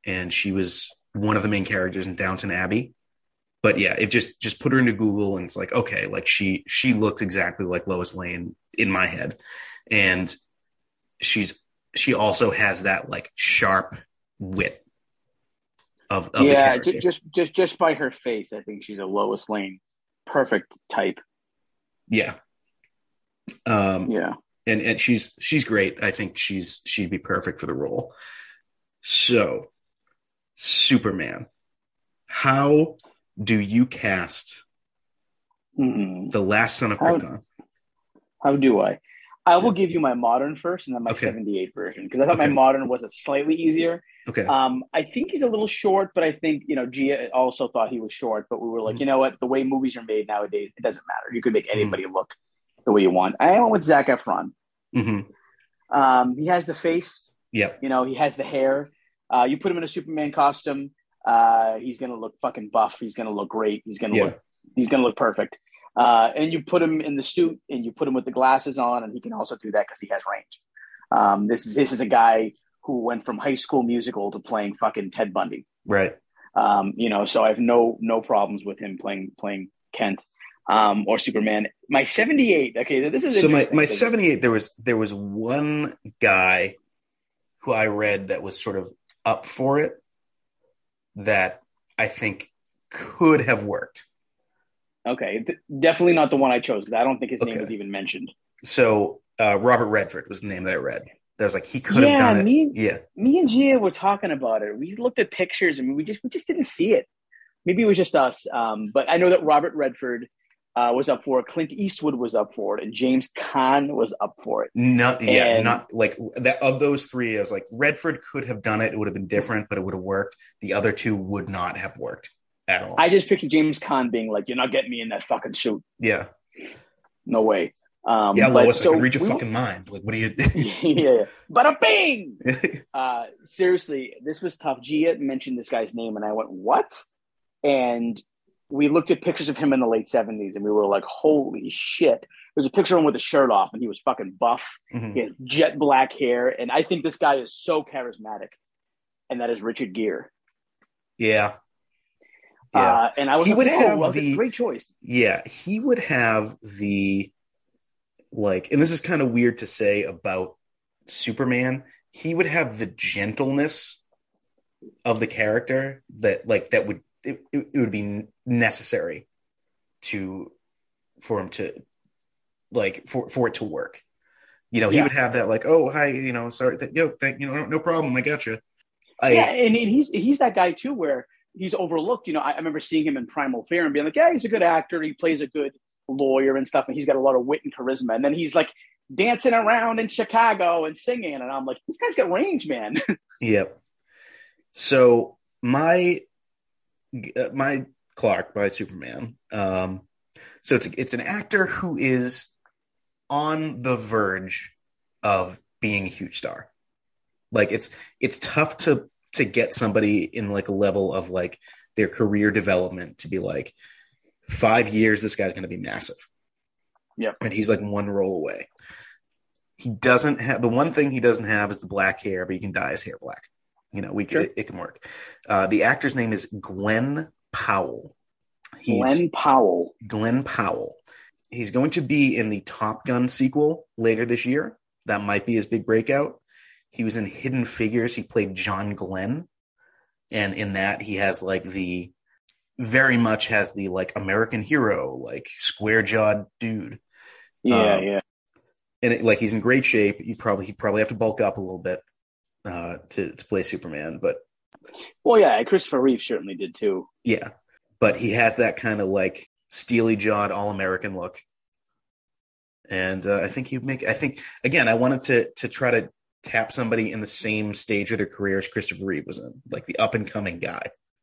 and she was one of the main characters in Downton Abbey. But yeah, if just just put her into Google and it's like okay, like she she looks exactly like Lois Lane in my head, and she's she also has that like sharp wit of, of yeah, just, just just just by her face, I think she's a Lois Lane perfect type. Yeah. Um, yeah, and and she's she's great. I think she's she'd be perfect for the role. So, Superman, how do you cast mm-hmm. the last son of how, Krypton? How do I? I will give you my modern first and then my Okay. 78 version because I thought Okay. my modern was a slightly easier. Okay. Um, I think he's a little short, but I think, you know, Gia also thought he was short, but we were like, Mhm. you know what? The way movies are made nowadays, it doesn't matter. You could make anybody look the way you want. I went with Zac Efron. hmm Um, he has the face, Yep. you know, he has the hair. Uh, you put him in a Superman costume, uh, he's going to look fucking buff. He's going to look great. He's going to Yeah. look, he's going to look perfect. Uh, and you put him in the suit and you put him with the glasses on, and he can also do that because he has range. Um, this is this is a guy who went from High School Musical to playing fucking Ted Bundy. Right. Um, you know, so I have no no problems with him playing playing Kent um, or Superman. My seventy eight. Okay, this is So my my seventy eight there was there was one guy who I read that was sort of up for it that I think could have worked. Okay, th- definitely not the one I chose because I don't think his name was even mentioned. So uh, Robert Redford was the name that I read. That was like he could have Yeah, done it. me- Yeah. me and Gia were talking about it. We looked at pictures and we just we just didn't see it. Maybe it was just us. Um, but I know that Robert Redford uh, was up for it. Clint Eastwood was up for it, and James Caan was up for it. Not yeah, not like that of those three. I was like Redford could have done it. It would have been different, but it would have worked. The other two would not have worked at all. I just pictured James Caan being like, "You're not getting me in that fucking suit. yeah, No way." Um, yeah, but Lois. I can read your we- fucking mind. Like, what do you? yeah, bada bing. Uh, seriously, this was tough. Gia mentioned this guy's name, and I went, "What?" And we looked at pictures of him in the late seventies, and we were like, "Holy shit!" There's a picture of him with a shirt off, and he was fucking buff. Mhm. He had jet black hair, and I think this guy is so charismatic, and that is Richard Gere. Yeah, yeah, Uh, and I was He like, would "Whoa, have was the- a great choice. yeah. He would have the like, and this is kind of weird to say about Superman. He would have the gentleness of the character that like that would it, it would be necessary to for him to like for for it to work. You know, he Yeah. would have that like, oh hi, you know, sorry, yo, thank you know, no, no problem, I got you. I, yeah, and, and he's he's that guy too, where he's overlooked. You know, I, I remember seeing him in Primal Fear and being like, "Yeah, he's a good actor. He plays a good lawyer and stuff, and he's got a lot of wit and charisma." And then he's like dancing around in Chicago and singing, and I'm like, "This guy's got range, man." Yep. So my uh, my Clark by Superman. Um, so it's it's an actor who is on the verge of being a huge star. Like it's it's tough to to get somebody in like a level of like their career development to be like five years this guy's going to be massive. Yeah, And he's like one roll away. He doesn't have the one thing he doesn't have is the black hair, but he can dye his hair black. You know, we Sure. it, it can work. Uh, the actor's name is Glen Powell. He's Glen Powell. Glen Powell. He's going to be in the Top Gun sequel later this year. That might be his big breakout. He was in Hidden Figures. He played John Glenn. And in that, he has like the very much has the like American hero, like square jawed dude. Yeah, Um, yeah. And it, like he's in great shape. You probably he'd probably have to bulk up a little bit uh, to to play Superman, but Well, yeah. Christopher Reeve certainly did too. Yeah, but he has that kind of like steely jawed, all American look, and uh, I think he'd make. I think again, I wanted to to try to tap somebody in the same stage of their career as Christopher Reeve was in, like the up and coming guy.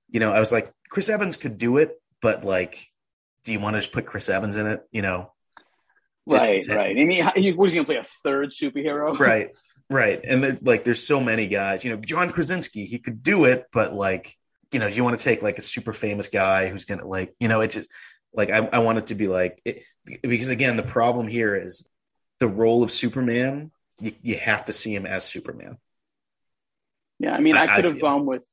You know, I was like, Chris Evans could do it, but like, do you want to just put Chris Evans in it? You know, Just- right, right. I mean, he was going to play a third superhero? right, right, and there, like, there's so many guys. You know, John Krasinski, he could do it, but like, you know, do you want to take like a super famous guy who's gonna like, you know, it's just like I, I want it to be like it, because again, the problem here is the role of Superman, you, you have to see him as Superman. Yeah, I mean, I- I could have gone with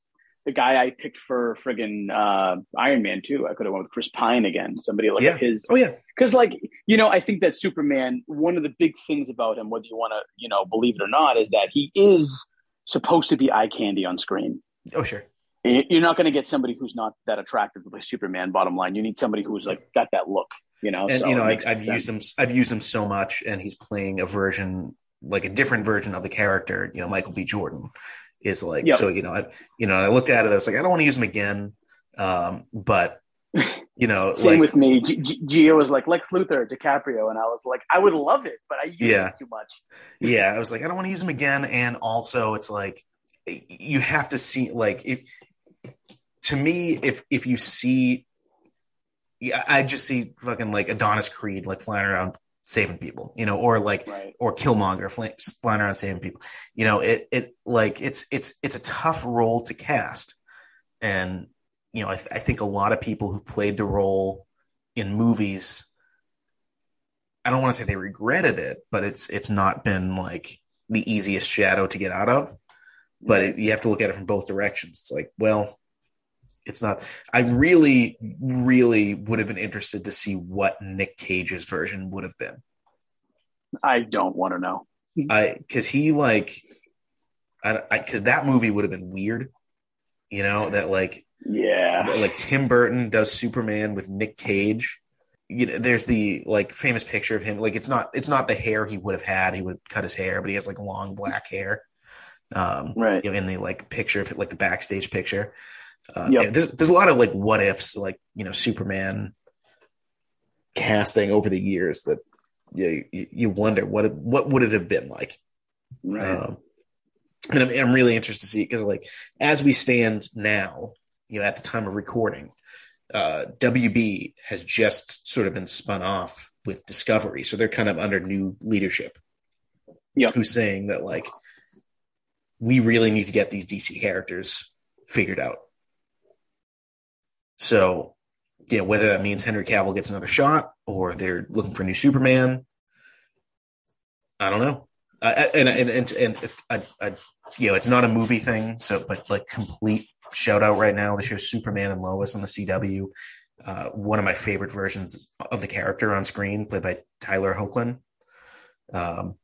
the guy I picked for friggin' uh, Iron Man too. I could have went with Chris Pine again, somebody like Yeah. his. Oh yeah, Because, like, you know, I think that Superman, one of the big things about him, whether you want to, you know, believe it or not, is that he is supposed to be eye candy on screen. oh sure. And You're not going to get somebody who's not that attractive to play Superman. Bottom line, you need somebody who's like got that look. You know, and so you know I've, I've used him i've used him so much and he's playing a version like a different version of the character you know michael b jordan is like Yep. so you know i you know i looked at it i was like i don't want to use them again um but you know Same like with me. G- G- Gio was like Lex Luthor, DiCaprio, and I was like, I would love it, but I use Yeah. it too much. yeah i was like i don't want to use them again and also it's like you have to see like if to me if if you see yeah i just see fucking like adonis creed like flying around saving people you know or like Right. or Killmonger flying, flying around saving people. You know, it it like it's it's it's a tough role to cast, and you know, I, th- I think a lot of people who played the role in movies, I don't want to say they regretted it, but it's it's not been like the easiest shadow to get out of. But it, you have to look at it from both directions. It's like, well, it's not. I really, really would have been interested to see what Nick Cage's version would have been. I don't want to know. I because he like I because that movie would have been weird, you know that like Yeah. like Tim Burton does Superman with Nick Cage. You know, there's the like famous picture of him. Like it's not it's not the hair he would have had. He would cut his hair, but he has like long black hair. Um, Right. you know, in the like picture of like the backstage picture. Uh, Yep. yeah, there's there's a lot of like what ifs, like you know Superman casting over the years that you you, you wonder what it, what would it have been like. Right. Um, and I'm, I'm really interested to see because, like, as we stand now, you know, at the time of recording, uh, WB has just sort of been spun off with Discovery, so they're kind of under new leadership. Yep. who's saying that like we really need to get these DC characters figured out. So, yeah, whether that means Henry Cavill gets another shot or they're looking for a new Superman, I don't know. Uh, and and and and I, I, you know, it's not a movie thing. So, but like complete shout out right now, the show Superman and Lois on the CW. Uh, one of my favorite versions of the character on screen, played by Tyler Hoechlin. Um,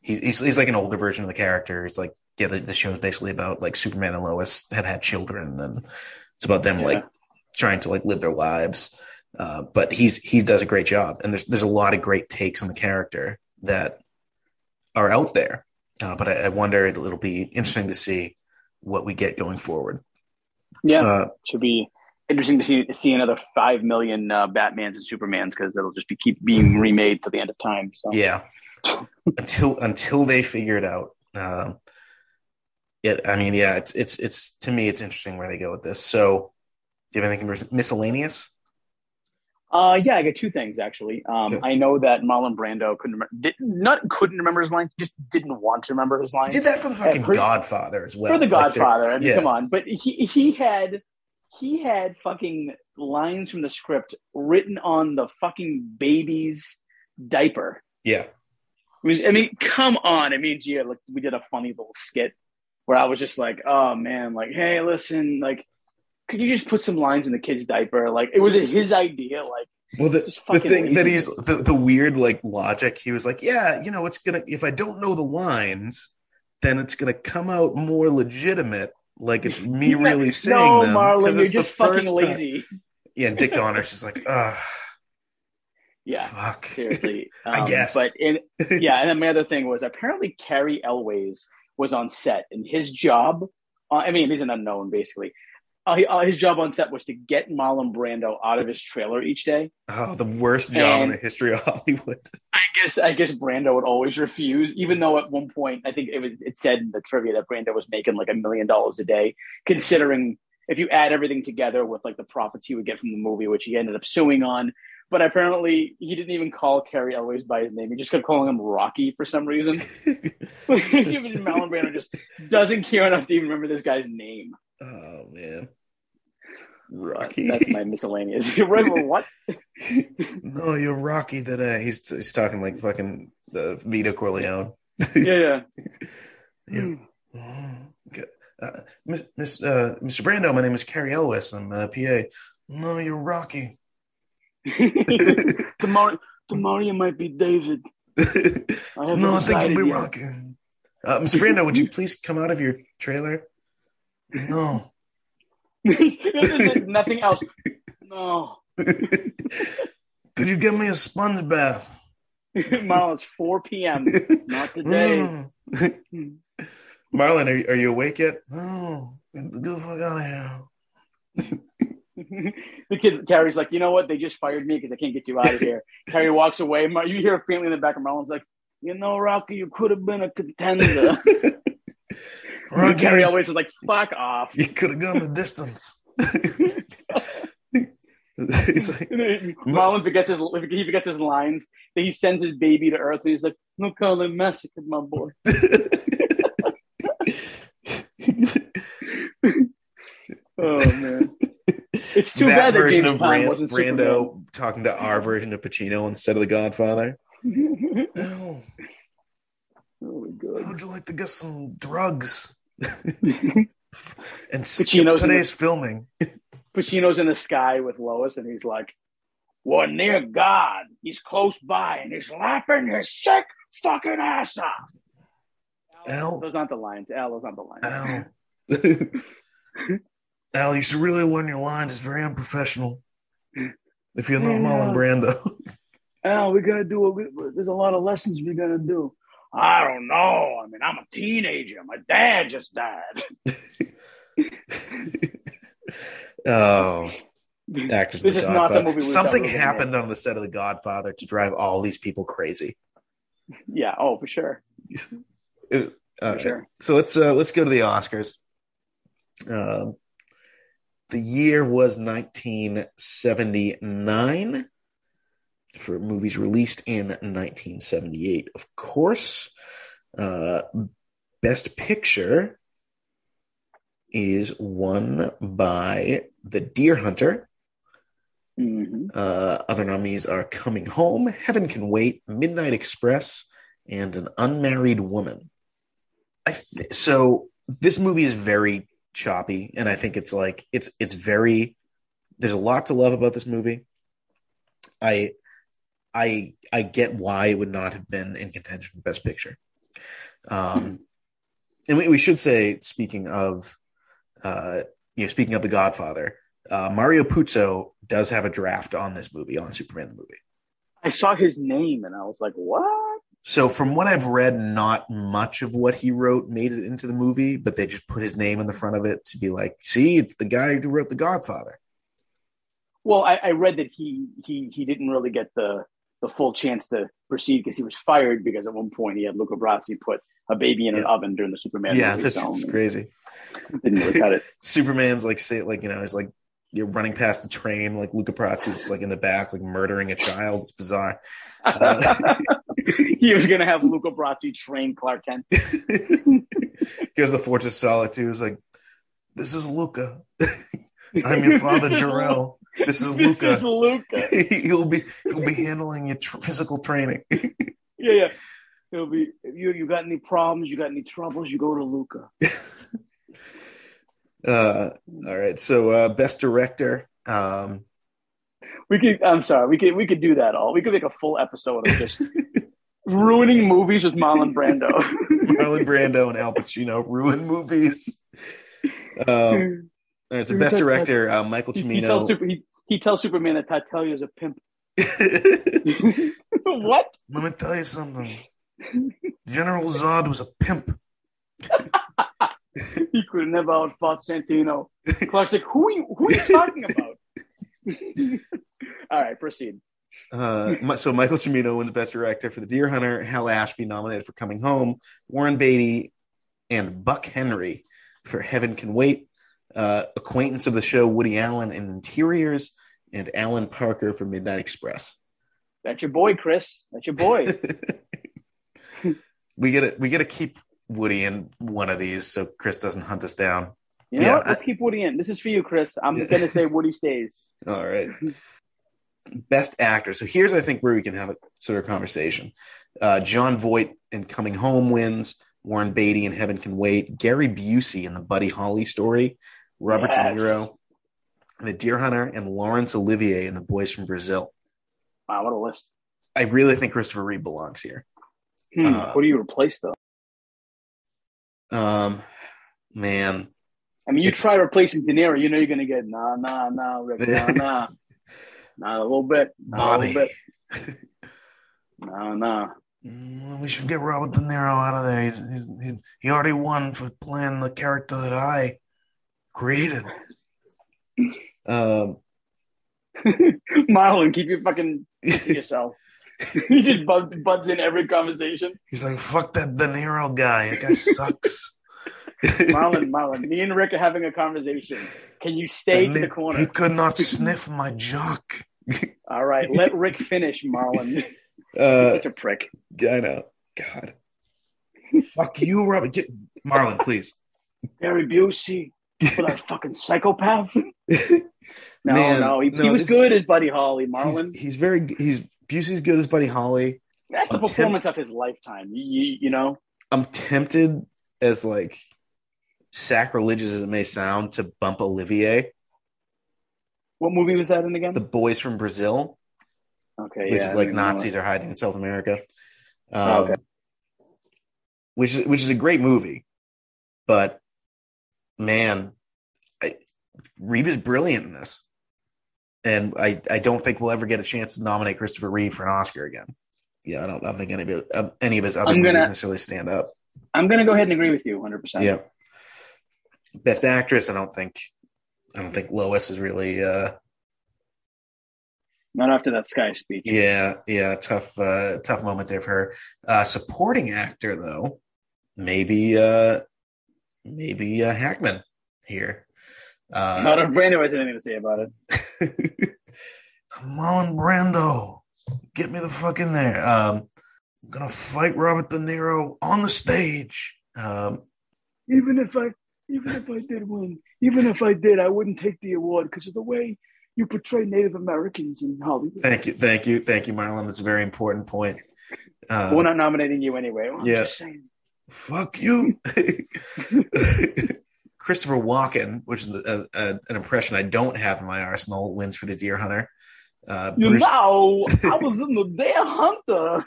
he, he's he's like an older version of the character. He's like, yeah, the, the show is basically about like Superman and Lois have had children, and it's about them Yeah. like trying to like live their lives. Uh, but he's he does a great job, and there's there's a lot of great takes on the character that are out there. Uh, but I, I wonder it'll, it'll be interesting to see what we get going forward. yeah. Uh, Should be interesting to see see another five million uh, Batmans and Supermans because it'll just be keep being remade to the end of time. So yeah, until until they figure it out. Um, it, I mean, yeah, it's it's it's to me, it's interesting where they go with this. So, do you have anything miscellaneous? Uh, yeah, I got two things actually. Um. I know that Marlon Brando couldn't remember, did, not couldn't remember his lines, just didn't want to remember his He lines did that for the fucking for- Godfather as well. for the Like, Godfather. I mean, yeah. come on, but he he had he had fucking lines from the script written on the fucking baby's diaper. Yeah, I mean, I mean, come on. I mean, gee, like we did a funny little skit where I was just like, oh man, like, hey, listen, like, could you just put some lines in the kid's diaper? Like, it was it his idea. Like, Well, the, the thing that he's the, the weird like logic, he was like, yeah, you know, it's gonna if I don't know the lines, then it's gonna come out more legitimate, like it's me really saying no, them. Marlon, you're just fucking first time- lazy. Yeah, and Dick Donner's just like, ugh, Yeah, fuck. seriously. I Um, guess. But in, yeah, and then my other thing was apparently Cary Elwes was on set, and his job, uh, I mean, he's an unknown basically. Uh, uh, his job on set was to get Marlon Brando out of his trailer each day. Oh, the worst job in the history of Hollywood. I guess I guess Brando would always refuse, even though at one point I think it was it said in the trivia that Brando was making like a million dollars a day, considering if you add everything together with like the profits he would get from the movie, which he ended up suing on. But apparently he didn't even call Cary Elwes by his name. He just kept calling him Rocky for some reason. even Marlon Brando just doesn't care enough to even remember this guy's name. Oh man, Rocky. That's my miscellaneous. What? no, you're Rocky today. He's he's talking like fucking the Vito Corleone. yeah, yeah. Yeah. Oh, okay. Uh, Miss, Miss, uh, Mr. Brando, my name is Cary Elwes. I'm uh, PA. No, you're Rocky. tomorrow, tomorrow you might be David. I no, I think you'll be yet. Rocky. Uh, Mr. Brando, would you please come out of your trailer? No. Nothing else. No. Could you give me a sponge bath? Marlon, it's 4 p.m. Not today. Mm. Marlon, are, you- are you awake yet? No. Get the fuck out of here. the kids, Cary's like, you know what? They just fired me because I can't get you out of here. Carrie walks away. You hear a family in the back, and Marlon's like, you know, Rocky, you could have been a contender. Rocky, Cary Elwes was like, fuck off. you could have gone the distance. He's like, Marlon forgets his he forgets his lines. Then he sends his baby to Earth, and he's like, "Look how they massacred my boy." Oh man, it's too that bad that version of Brand- Brando talking to our version of Pacino instead of The Godfather. Oh, oh my god. would you like to get some drugs? and Pacino's in today's filming. Pacino's in the sky with Lois, and he's like, "Well, near God, he's close by, and he's laughing his sick fucking ass off." Al, Those aren't the lines. Al, those aren't the lines. Al. Al, you should really learn your lines. It's very unprofessional. If you're not Yeah. Marlon Brando. Al, we're gonna do. A, there's a lot of lessons we're gonna do. I don't know. I mean, I'm a teenager. My dad just died. oh, actors. This the is not the movie we Something thought we were gonna happened on the set of The Godfather to drive all these people crazy. Yeah. Oh, for sure. It- For sure. So let's uh, let's go to the Oscars. Um, the year was 1979 for movies released in 1978. Of course, uh, Best Picture is won by The Deer Hunter. hmm Uh, other nominees are Coming Home, Heaven Can Wait, Midnight Express, and An Unmarried Woman. I th- so this movie is very choppy, and I think it's like it's it's very. There's a lot to love about this movie. I, I, I get why it would not have been in contention for Best Picture. Um, and we, we should say, speaking of, uh, you know, speaking of The Godfather, uh, Mario Puzo does have a draft on this movie, on Superman the movie. I saw his name and I was like, "What?" So, from what I've read, not much of what he wrote made it into the movie, but they just put his name in the front of it to be like, see, it's the guy who wrote The Godfather. Well, I, I read that he he he didn't really get the the full chance to proceed because he was fired because at one point he had Luca Brasi put a baby in an oven during the Superman yeah, that's, crazy. didn't really cut it. Superman's like, say, like, you know, he's like, you're running past the train, like Luca just like in the back, like murdering a child. It's bizarre. Uh, he was going to have Luca Brasi train Clark Kent. Here's the Fortress Solitude. It's like, this is Luca. I'm your father, Jor-El. This is This Luca. is Luca. he'll be he'll be handling your tr- physical training. Yeah, yeah. It'll be you you got any problems, you got any troubles, you go to Luca. Uh, all right, so uh, best director. Um, We could. I'm sorry. We could. We could do that all. We could make a full episode of just ruining movies with Marlon Brando. Marlon Brando and Al Pacino ruin movies. Um, all right, so best director uh, Michael he, he tells Super, he, he tells Superman that Tattaglia is a pimp. What? Let me tell you something. General Zod was a pimp. He could have never outfought Santino. Clark's like, who are you, who are you talking about? all right, proceed. Uh, so Michael Cimino wins the Best Director for The Deer Hunter. Hal Ashby nominated for Coming Home. Warren Beatty and Buck Henry for Heaven Can Wait. Uh, acquaintance of the show Woody Allen in Interiors and Alan Parker for Midnight Express. That's your boy, Chris. That's your boy. we get to we get to keep Woody in one of these so Chris doesn't hunt us down. You know Yeah, what? Let's keep Woody in. This is for you, Chris. I'm Yeah. gonna say Woody stays. All right. best actor. So here's, I think, where we can have a sort of conversation. Uh, Jon Voight in Coming Home wins. Warren Beatty in Heaven Can Wait. Gary Busey in the Buddy Holly story. Robert Yes. De Niro The Deer Hunter, and Laurence Olivier in The Boys from Brazil. Wow, what a list. I really think Christopher Reeve belongs here. Hmm, Uh, who do you replace though? Um, man, I mean, you it's- try replacing De Niro, you know you're gonna get nah, nah, nah, Rick, nah, nah, nah, a little bit, nah, a little bit, nah, nah. Mm, We should get Robert De Niro out of there. He, he, he already won for playing the character that I created. Um, Marlon, keep your fucking yourself. he just butts, butts in every conversation. he's like, "Fuck that De Niro guy. That guy sucks." Marlon, Marlon, me and Rick are having a conversation. Can you stay in the corner? He could not sniff my jock. All right, let Rick finish, Marlon. Uh, Such a prick. I know. God. Fuck you, Robert. Get Marlon, please. Gary Busey, for that fucking psychopath. No, Man, no, he, no, he was this- good as Buddy Holly, Marlon. He's, he's very. He's Busey's good as Buddy Holly. That's the I'm temp- performance of his lifetime. You, you, know, I'm tempted, as like sacrilegious as it may sound, to bump Olivier, what movie was that in again? the boys from Brazil, okay, which yeah, is like don't even know Nazis are hiding in South America. Um, okay. Which is which is a great movie, but man, I, Reeve is brilliant in this, and I I don't think we'll ever get a chance to nominate Christopher Reeve for an Oscar again. Yeah, I don't, I don't think any of uh, any of his other I'm movies gonna- necessarily stand up. I'm gonna go ahead and agree with you 100. percent Yeah. Best actress, I don't think I don't think Lois is really uh Not after that Sky speech. yeah, yeah, tough uh tough moment there for her. Uh supporting actor though, maybe uh maybe uh Hackman here. Not Uh if Brando has anything to say about it. Marlon Brando, get me the fuck in there. Um I'm gonna fight Robert De Niro on the stage. Um Even if I, even if I did win, even if I did, I wouldn't take the award because of the way you portray Native Americans in Hollywood. thank you, thank you, thank you, Marlon. That's a very important point. Uh, We're not nominating you anyway. I'm Yeah. Fuck you. Christopher Walken, which is a, a, an impression I don't have in my arsenal, wins for the Deer Hunter. Uh, You Bruce, know, I was in the Deer Hunter.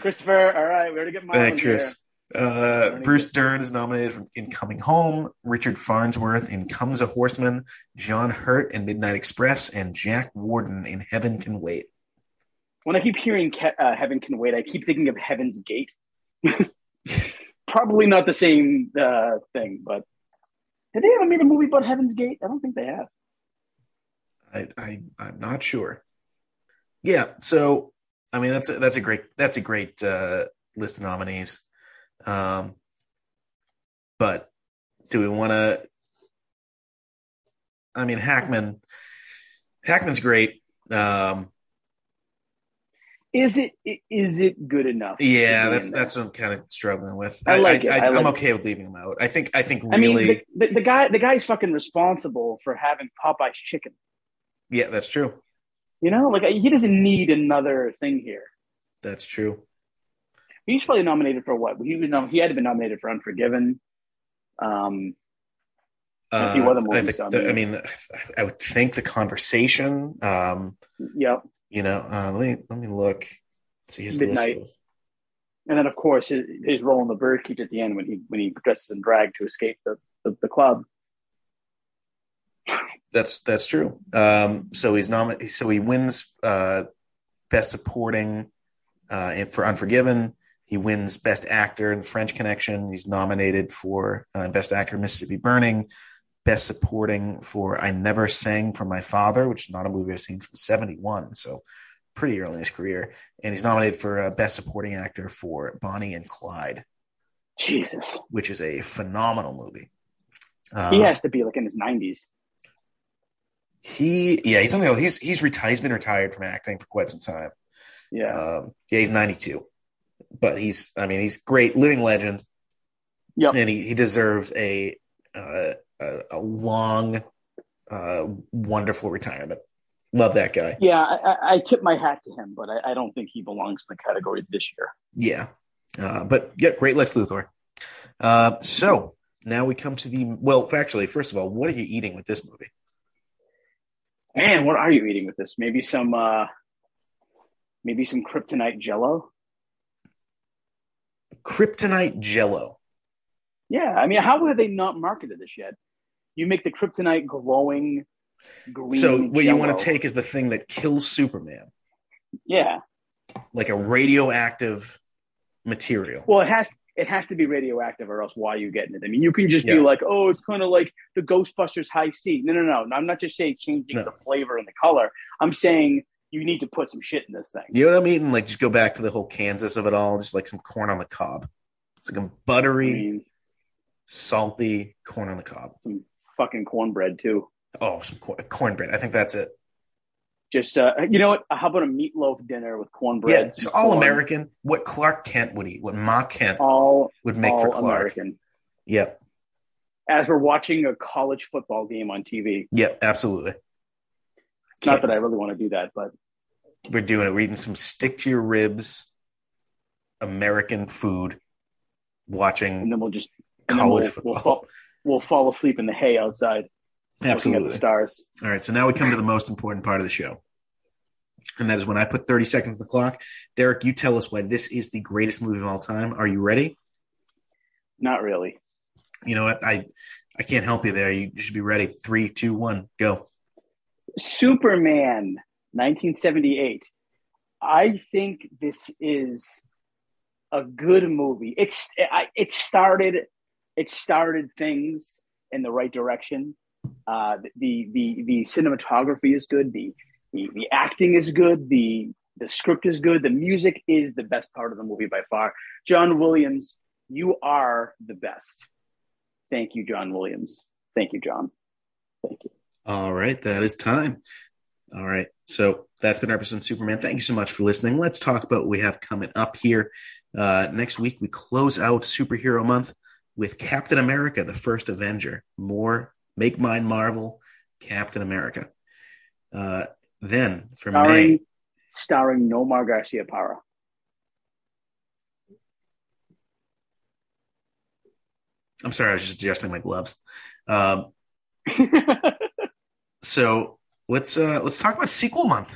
Christopher, all right, we already get Marlon Thanks. Uh, Bruce Dern is nominated for, in Coming Home, Richard Farnsworth in Comes a Horseman, John Hurt in Midnight Express, and Jack Warden in Heaven Can Wait. When I keep hearing uh, Heaven Can Wait, I keep thinking of Heaven's Gate. Probably not the same uh, thing, but did they ever made a movie about Heaven's Gate? I don't think they have. I, I I'm not sure. Yeah, so I mean that's a, that's a great that's a great uh, list of nominees. Um, but do we want to? I mean, Hackman. Hackman's great. Um, Is it is it good enough? yeah, that's that's what I'm kind of struggling with. I like it. I, I am like okay with leaving him out. I think I think I mean, the, the, the guy the guy's fucking responsible for having Popeye's chicken. yeah, that's true. You know, like he doesn't need another thing here. That's true. He's probably nominated for what? He was nom- he had to be nominated for Unforgiven. Um, A few Uh, other I, think, the- I mean. mean, I would think the conversation. Um, yep. You know, uh, let me let me look. See his Midnight. list. Of, And then, of course, his, his role in the Birdcage at the end when he when he dresses in drag to escape the, the, the club. that's that's true. Um, so he's nominated. So he wins uh, best supporting uh, for Unforgiven. He wins best actor in French Connection. He's nominated for uh, best actor in Mississippi Burning. Best supporting for I Never Sang for My Father, which is not a movie I've seen from '71. So pretty early in his career. And he's nominated for uh, best supporting actor for Bonnie and Clyde. Jesus, which is a phenomenal movie. Uh, he has to be like in his nineties. he yeah he's only he's he's retired he's been retired from acting for quite some time. Yeah, Um, yeah, he's ninety two, but he's I mean he's great living legend. Yep. and he he deserves a uh, a, a long, uh, wonderful retirement. Love that guy. Yeah, I, I, tip my hat to him, but I, I don't think he belongs in the category this year. Yeah. Uh, but yeah, great Lex Luthor. Uh, so now we come to the well, actually, first of all, what are you eating with this movie? Man, what are you eating with this? Maybe some, uh, maybe some kryptonite Jello. Kryptonite Jello. Yeah, I mean, how have they not marketed this yet? You make the kryptonite glowing green. So what you want to take is the thing that kills Superman, Yeah. like a radioactive material. Well, it has it has to be radioactive, or else why are you getting it? I mean, you can just be like, oh, it's kind of like the Ghostbusters Hi-C. No, no, no. I'm not just saying changing No. the flavor and the color. I'm saying you need to put some shit in this thing. You know what I'm eating? Like just go back to the whole Kansas of it all, just like some corn on the cob. It's like a buttery, mean, salty corn on the cob. some fucking cornbread too. Oh, some cor- cornbread. I think that's it. Just uh, you know what? How about a meatloaf dinner with cornbread? yeah, it's all corn, American. What Clark Kent would eat, what Ma Kent all would make all for Clark. American. Yep, As we're watching a college football game on TV. yep, absolutely. Not that I really want to do that, but We're doing it. We're eating some stick to your ribs, American food, watching and then we'll just college we'll, football. We'll fall, we'll fall asleep in the hay outside, looking at absolutely. the stars. All right, so now we come to the most important part of the show. And that is when I put 30 seconds on the clock. Derek, you tell us why this is the greatest movie of all time. Are you ready? Not really. You know what? I I can't help you there. You should be ready. Three, two, one, go. Superman, 1978. I think this is a good movie. It's I, it started it started things in the right direction. Uh, the the the cinematography is good. The, the the acting is good. The the script is good. The music is the best part of the movie by far. John Williams, you are the best. Thank you, John Williams. Thank you, John. Thank you. All right, that is time. All right, so that's been our episode of Superman. Thank you so much for listening. Let's talk about what we have coming up here. Uh, next week, we close out Superhero Month with Captain America, the first Avenger. More Make Mine Marvel, Captain America. Uh, then for starring, May, starring Nomar Garciaparra. I'm sorry, I was just adjusting my gloves. Um, so let's uh, let's talk about sequel month.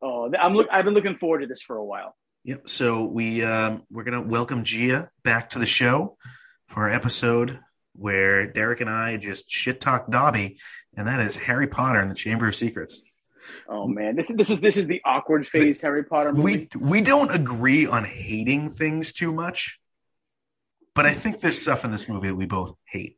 oh, I'm look. I've been looking forward to this for a while. Yep. So we um, we're gonna welcome Gia back to the show for our episode where Derek and I just shit talk Dobby, and that is Harry Potter and the Chamber of Secrets. Oh man, this is this is this is the awkward phase Harry Potter movie. We we don't agree on hating things too much, but I think there's stuff in this movie that we both hate.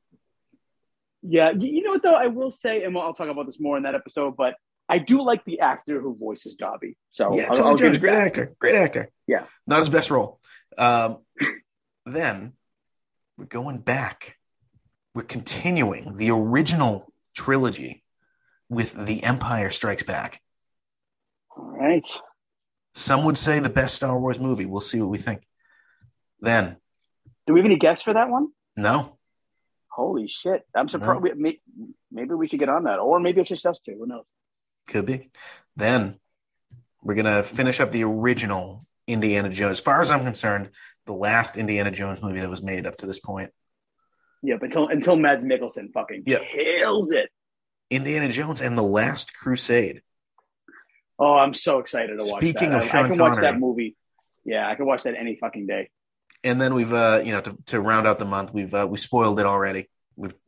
yeah, you know what though? I will say, and I'll talk about this more in that episode. But I do like the actor who voices Dobby. So yeah, I'll, Toby I'll Jones, great that. actor, great actor. Yeah. not his best role. Um, then we're going back. We're continuing the original trilogy with The Empire Strikes Back. All right. Some would say the best Star Wars movie. We'll see what we think. Then, Do we have any guests for that one? no, Holy shit! I'm surprised. We, maybe we should get on that, or maybe it's just us two. Who knows? Could be. Then we're gonna finish up the original Indiana Jones. As far as I'm concerned, the last Indiana Jones movie that was made up to this point. Yep. Until until Mads Mikkelsen fucking Yeah. kills it. Indiana Jones and the Last Crusade. Oh, I'm so excited to watch Speaking that. of I, I Sean can watch that movie. Yeah, I can watch that any fucking day. and then we've uh you know to, to round out the month we've uh, we spoiled it already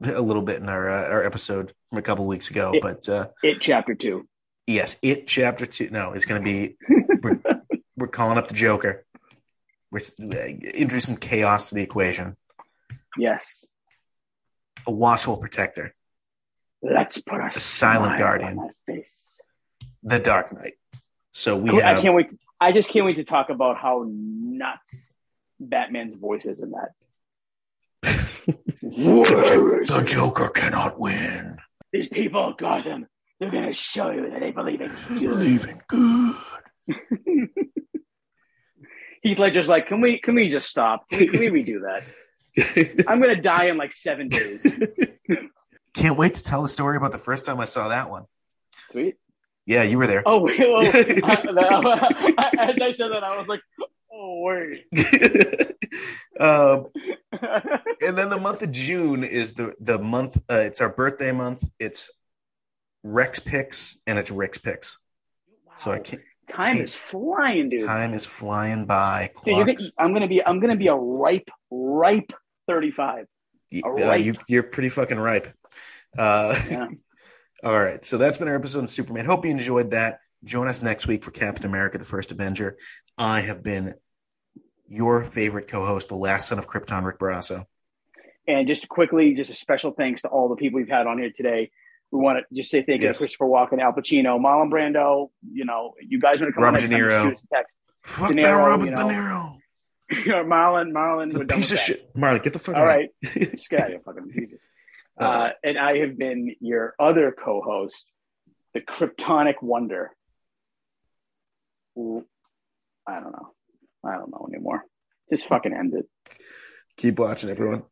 a little bit in our uh, our episode from a couple weeks ago It- but uh It chapter two. yes it chapter two no it's gonna be we're, we're calling up the joker we're uh, introducing chaos to the equation Yes. a watchful protector Let's put a, A silent guardian. face. the dark knight so we I can't wait. I just can't wait to talk about how nuts Batman's voice is in that. The joker cannot win These people Gotham, they're gonna show you that they believe in you. believe in good Heath Ledger's like, can we can we just stop? Can we, can we redo that? I'm gonna die in like seven days. Can't wait to tell the story about the first time I saw that one. Sweet. Yeah, you were there. Oh, well, I- as I said that, I was like, oh wait. um, and then the month of June is the the month. Uh, it's our birthday month. It's Rex picks and it's Rick's picks. So I can't. Time is flying, dude. Time is flying by. Dude, gonna, I'm gonna be I'm gonna be a ripe, ripe 35. Y- a uh, ripe- you, you're pretty fucking ripe. Uh, Yeah. all right, so that's been our episode on Superman. Hope you enjoyed that. Join us next week for Captain America: The First Avenger. I have been your favorite co-host, the last son of Krypton, Rick Barrasso. And just quickly, just a special thanks to all the people we've had on here today. We want to just say thank you Yes. to Christopher Walken, Al Pacino, Marlon Brando. You know, you guys want to come Robert on De time, Niro. just shoot us a text. Fuck De that Robert you De know. Niro. Marlon, Marlon, It's a piece of that. shit. Marley, get the fuck All out. right, just get out of here, fucking Jesus. Uh, and I have been your other co-host, the Kryptonic Wonder. I don't know. I don't know anymore. Just fucking end it. Keep watching, everyone.